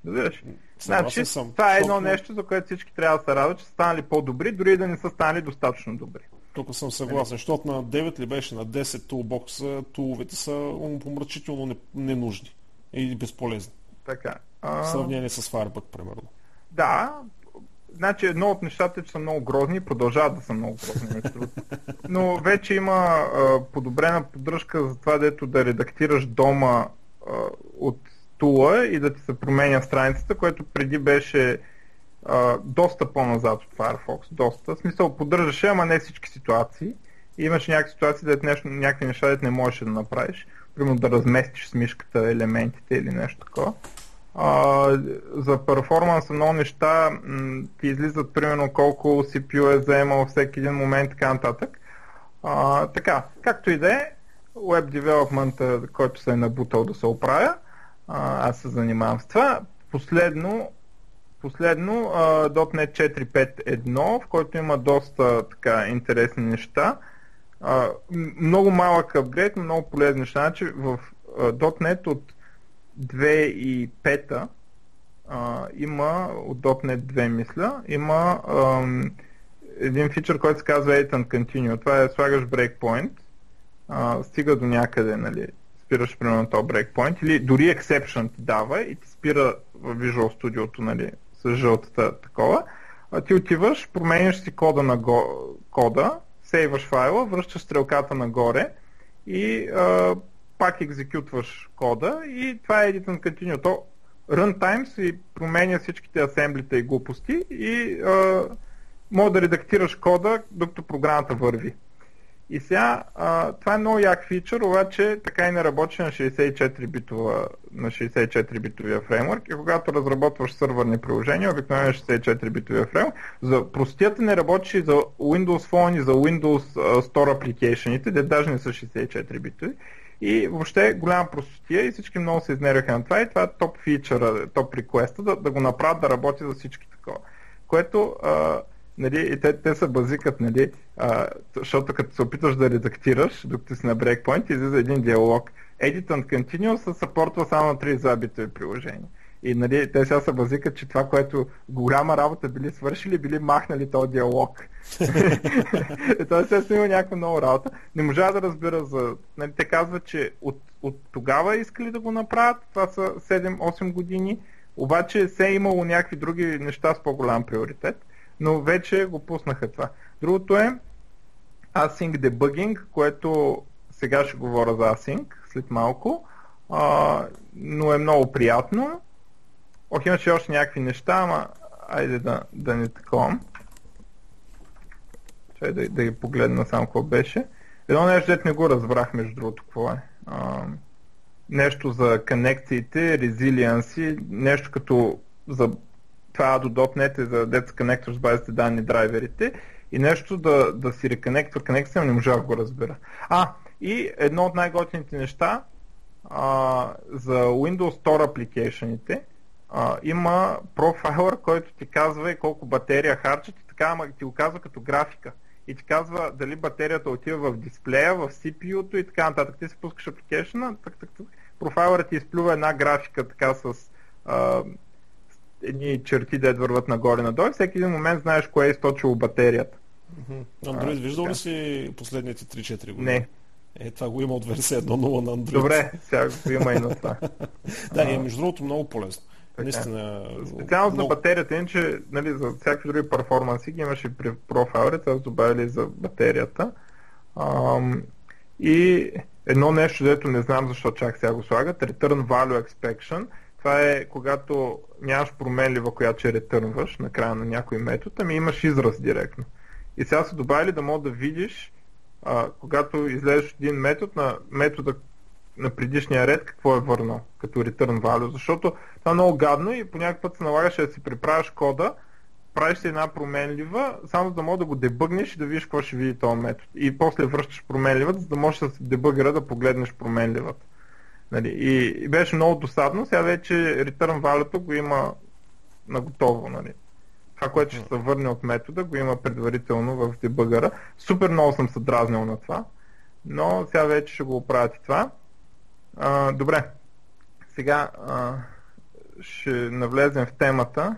Разбираш? Значи, съм. Това е едно нещо, за което всички трябва да се радват, че са станали по-добри, дори да не са станали достатъчно добри. Тук съм съгласен, защото на 9 ли беше на 10 тулбокса, туловете са помрачително ненужни и безполезни. Така. А... В сравнение с Firebug, примерно. Да, значи едно от нещата е, че са много грозни и продължават да са много грозни. Но вече има а, подобрена поддръжка за това, дето да редактираш дома а, от тула и да ти се променя страницата, което преди беше доста по-назад от Firefox. Доста. В смисъл, поддържаше, ама не всички ситуации. И имаше някакви ситуации, да нещо, някакви неща, да не можеш да направиш. Примерно да разместиш с мишката елементите или нещо такова. А, за перформанса много неща м- ти излизат примерно колко CPU е заемал всеки един момент и така нататък. А, така, както и да е, Web Development, който се е набутал да се оправя, а, аз се занимавам с това. Последно, последно .NET 4.5.1, в който има доста така интересни неща. Много малък апгрейд, но много полезни неща. Значи в .NET от 2.5 uh, има, от .NET 2 мисля, има един фичър, който се казва Edit and Continue. Това е слагаш breakpoint, uh, стига до някъде, нали, спираш примерно този breakpoint или дори exception ти дава и ти спира в Visual Studio нали, жълтата такова, а ти отиваш, променяш си кода на го, кода, сейваш файла, връщаш стрелката нагоре и а, пак екзекютваш кода и това е Edit and Continue. То runtime си променя всичките асемблита и глупости и а, може да редактираш кода, докато програмата върви. И сега, а, това е много як фичър, обаче така и не работи на 64-битова, на 64-битовия фреймворк и когато разработваш сървърни приложения, обикновено 64-битовия е фреймворк, за простията не работи за Windows Phone и за Windows Store Application, де даже не са 64-битови. И въобще голяма простотия и всички много се изнервяха на това и това е топ фичъра, топ реквеста да, да го направят да работи за всички такова. Което а, нали, и те, те се базикат, нали, а, защото като се опитваш да редактираш, докато си на брейкпоинт, излиза един диалог. Edit and Continue се съпортва само на 3 забитови приложения. И нали, те сега се базикат, че това, което голяма работа били свършили, били махнали този диалог. [LAUGHS] Той естествено има някаква нова работа. Не можа да разбера за... Нали, те казват, че от, от тогава искали да го направят, това са 7-8 години, обаче се е имало някакви други неща с по-голям приоритет но вече го пуснаха това. Другото е Async Debugging, което сега ще говоря за Async след малко, а, но е много приятно. Ох, имаше още някакви неща, ама айде да, да не таковам. Чай да, да ги погледна само какво беше. Едно нещо, дете не го разбрах, между другото, какво е. А, нещо за конекциите, резилианси, нещо като за това до .NET е за Dead Connector с базите данни драйверите и нещо да, да си реконектва конекция, не можа да го разбера. А, и едно от най-готините неща а, за Windows Store application а, има профайлър, който ти казва и колко батерия харчат и така, ама ти го казва като графика. И ти казва дали батерията отива в дисплея, в CPU-то и така нататък. Ти се пускаш application, так, так, так. профайлърът ти изплюва една графика така с а, едни черти, да върват нагоре-надолу. Всеки един момент знаеш кое е източило батерията. Android виждал ли си последните 3-4 години? Не. Е, това го има от версия 1.0 на Android. Добре, сега го има и на това. [LAUGHS] да, и е, между другото много полезно. Така. Наистина. Специално много... за батерията, иначе нали, за всякакви други перформанси ги имаше при профайлите, аз добавили за батерията. Ам, и едно нещо, дето не знам защо чак сега го слагат, Return Value Expection – това е когато нямаш променлива, която ще ретърнваш на края на някой метод, ами имаш израз директно. И сега са добавили да мога да видиш, а, когато излезеш един метод на метода на предишния ред, какво е върнал като return value, защото това е много гадно и по някакъв път се налагаше да си приправяш кода, правиш си една променлива, само за да мога да го дебъгнеш и да видиш какво ще види този метод. И после връщаш променливата, за да можеш с дебъгъра да погледнеш променливата. Нали, и, беше много досадно, сега вече return value го има наготово. Нали. Това, което ще се върне от метода, го има предварително в дебъгъра. Супер много съм се дразнил на това, но сега вече ще го оправят и това. А, добре, сега а, ще навлезем в темата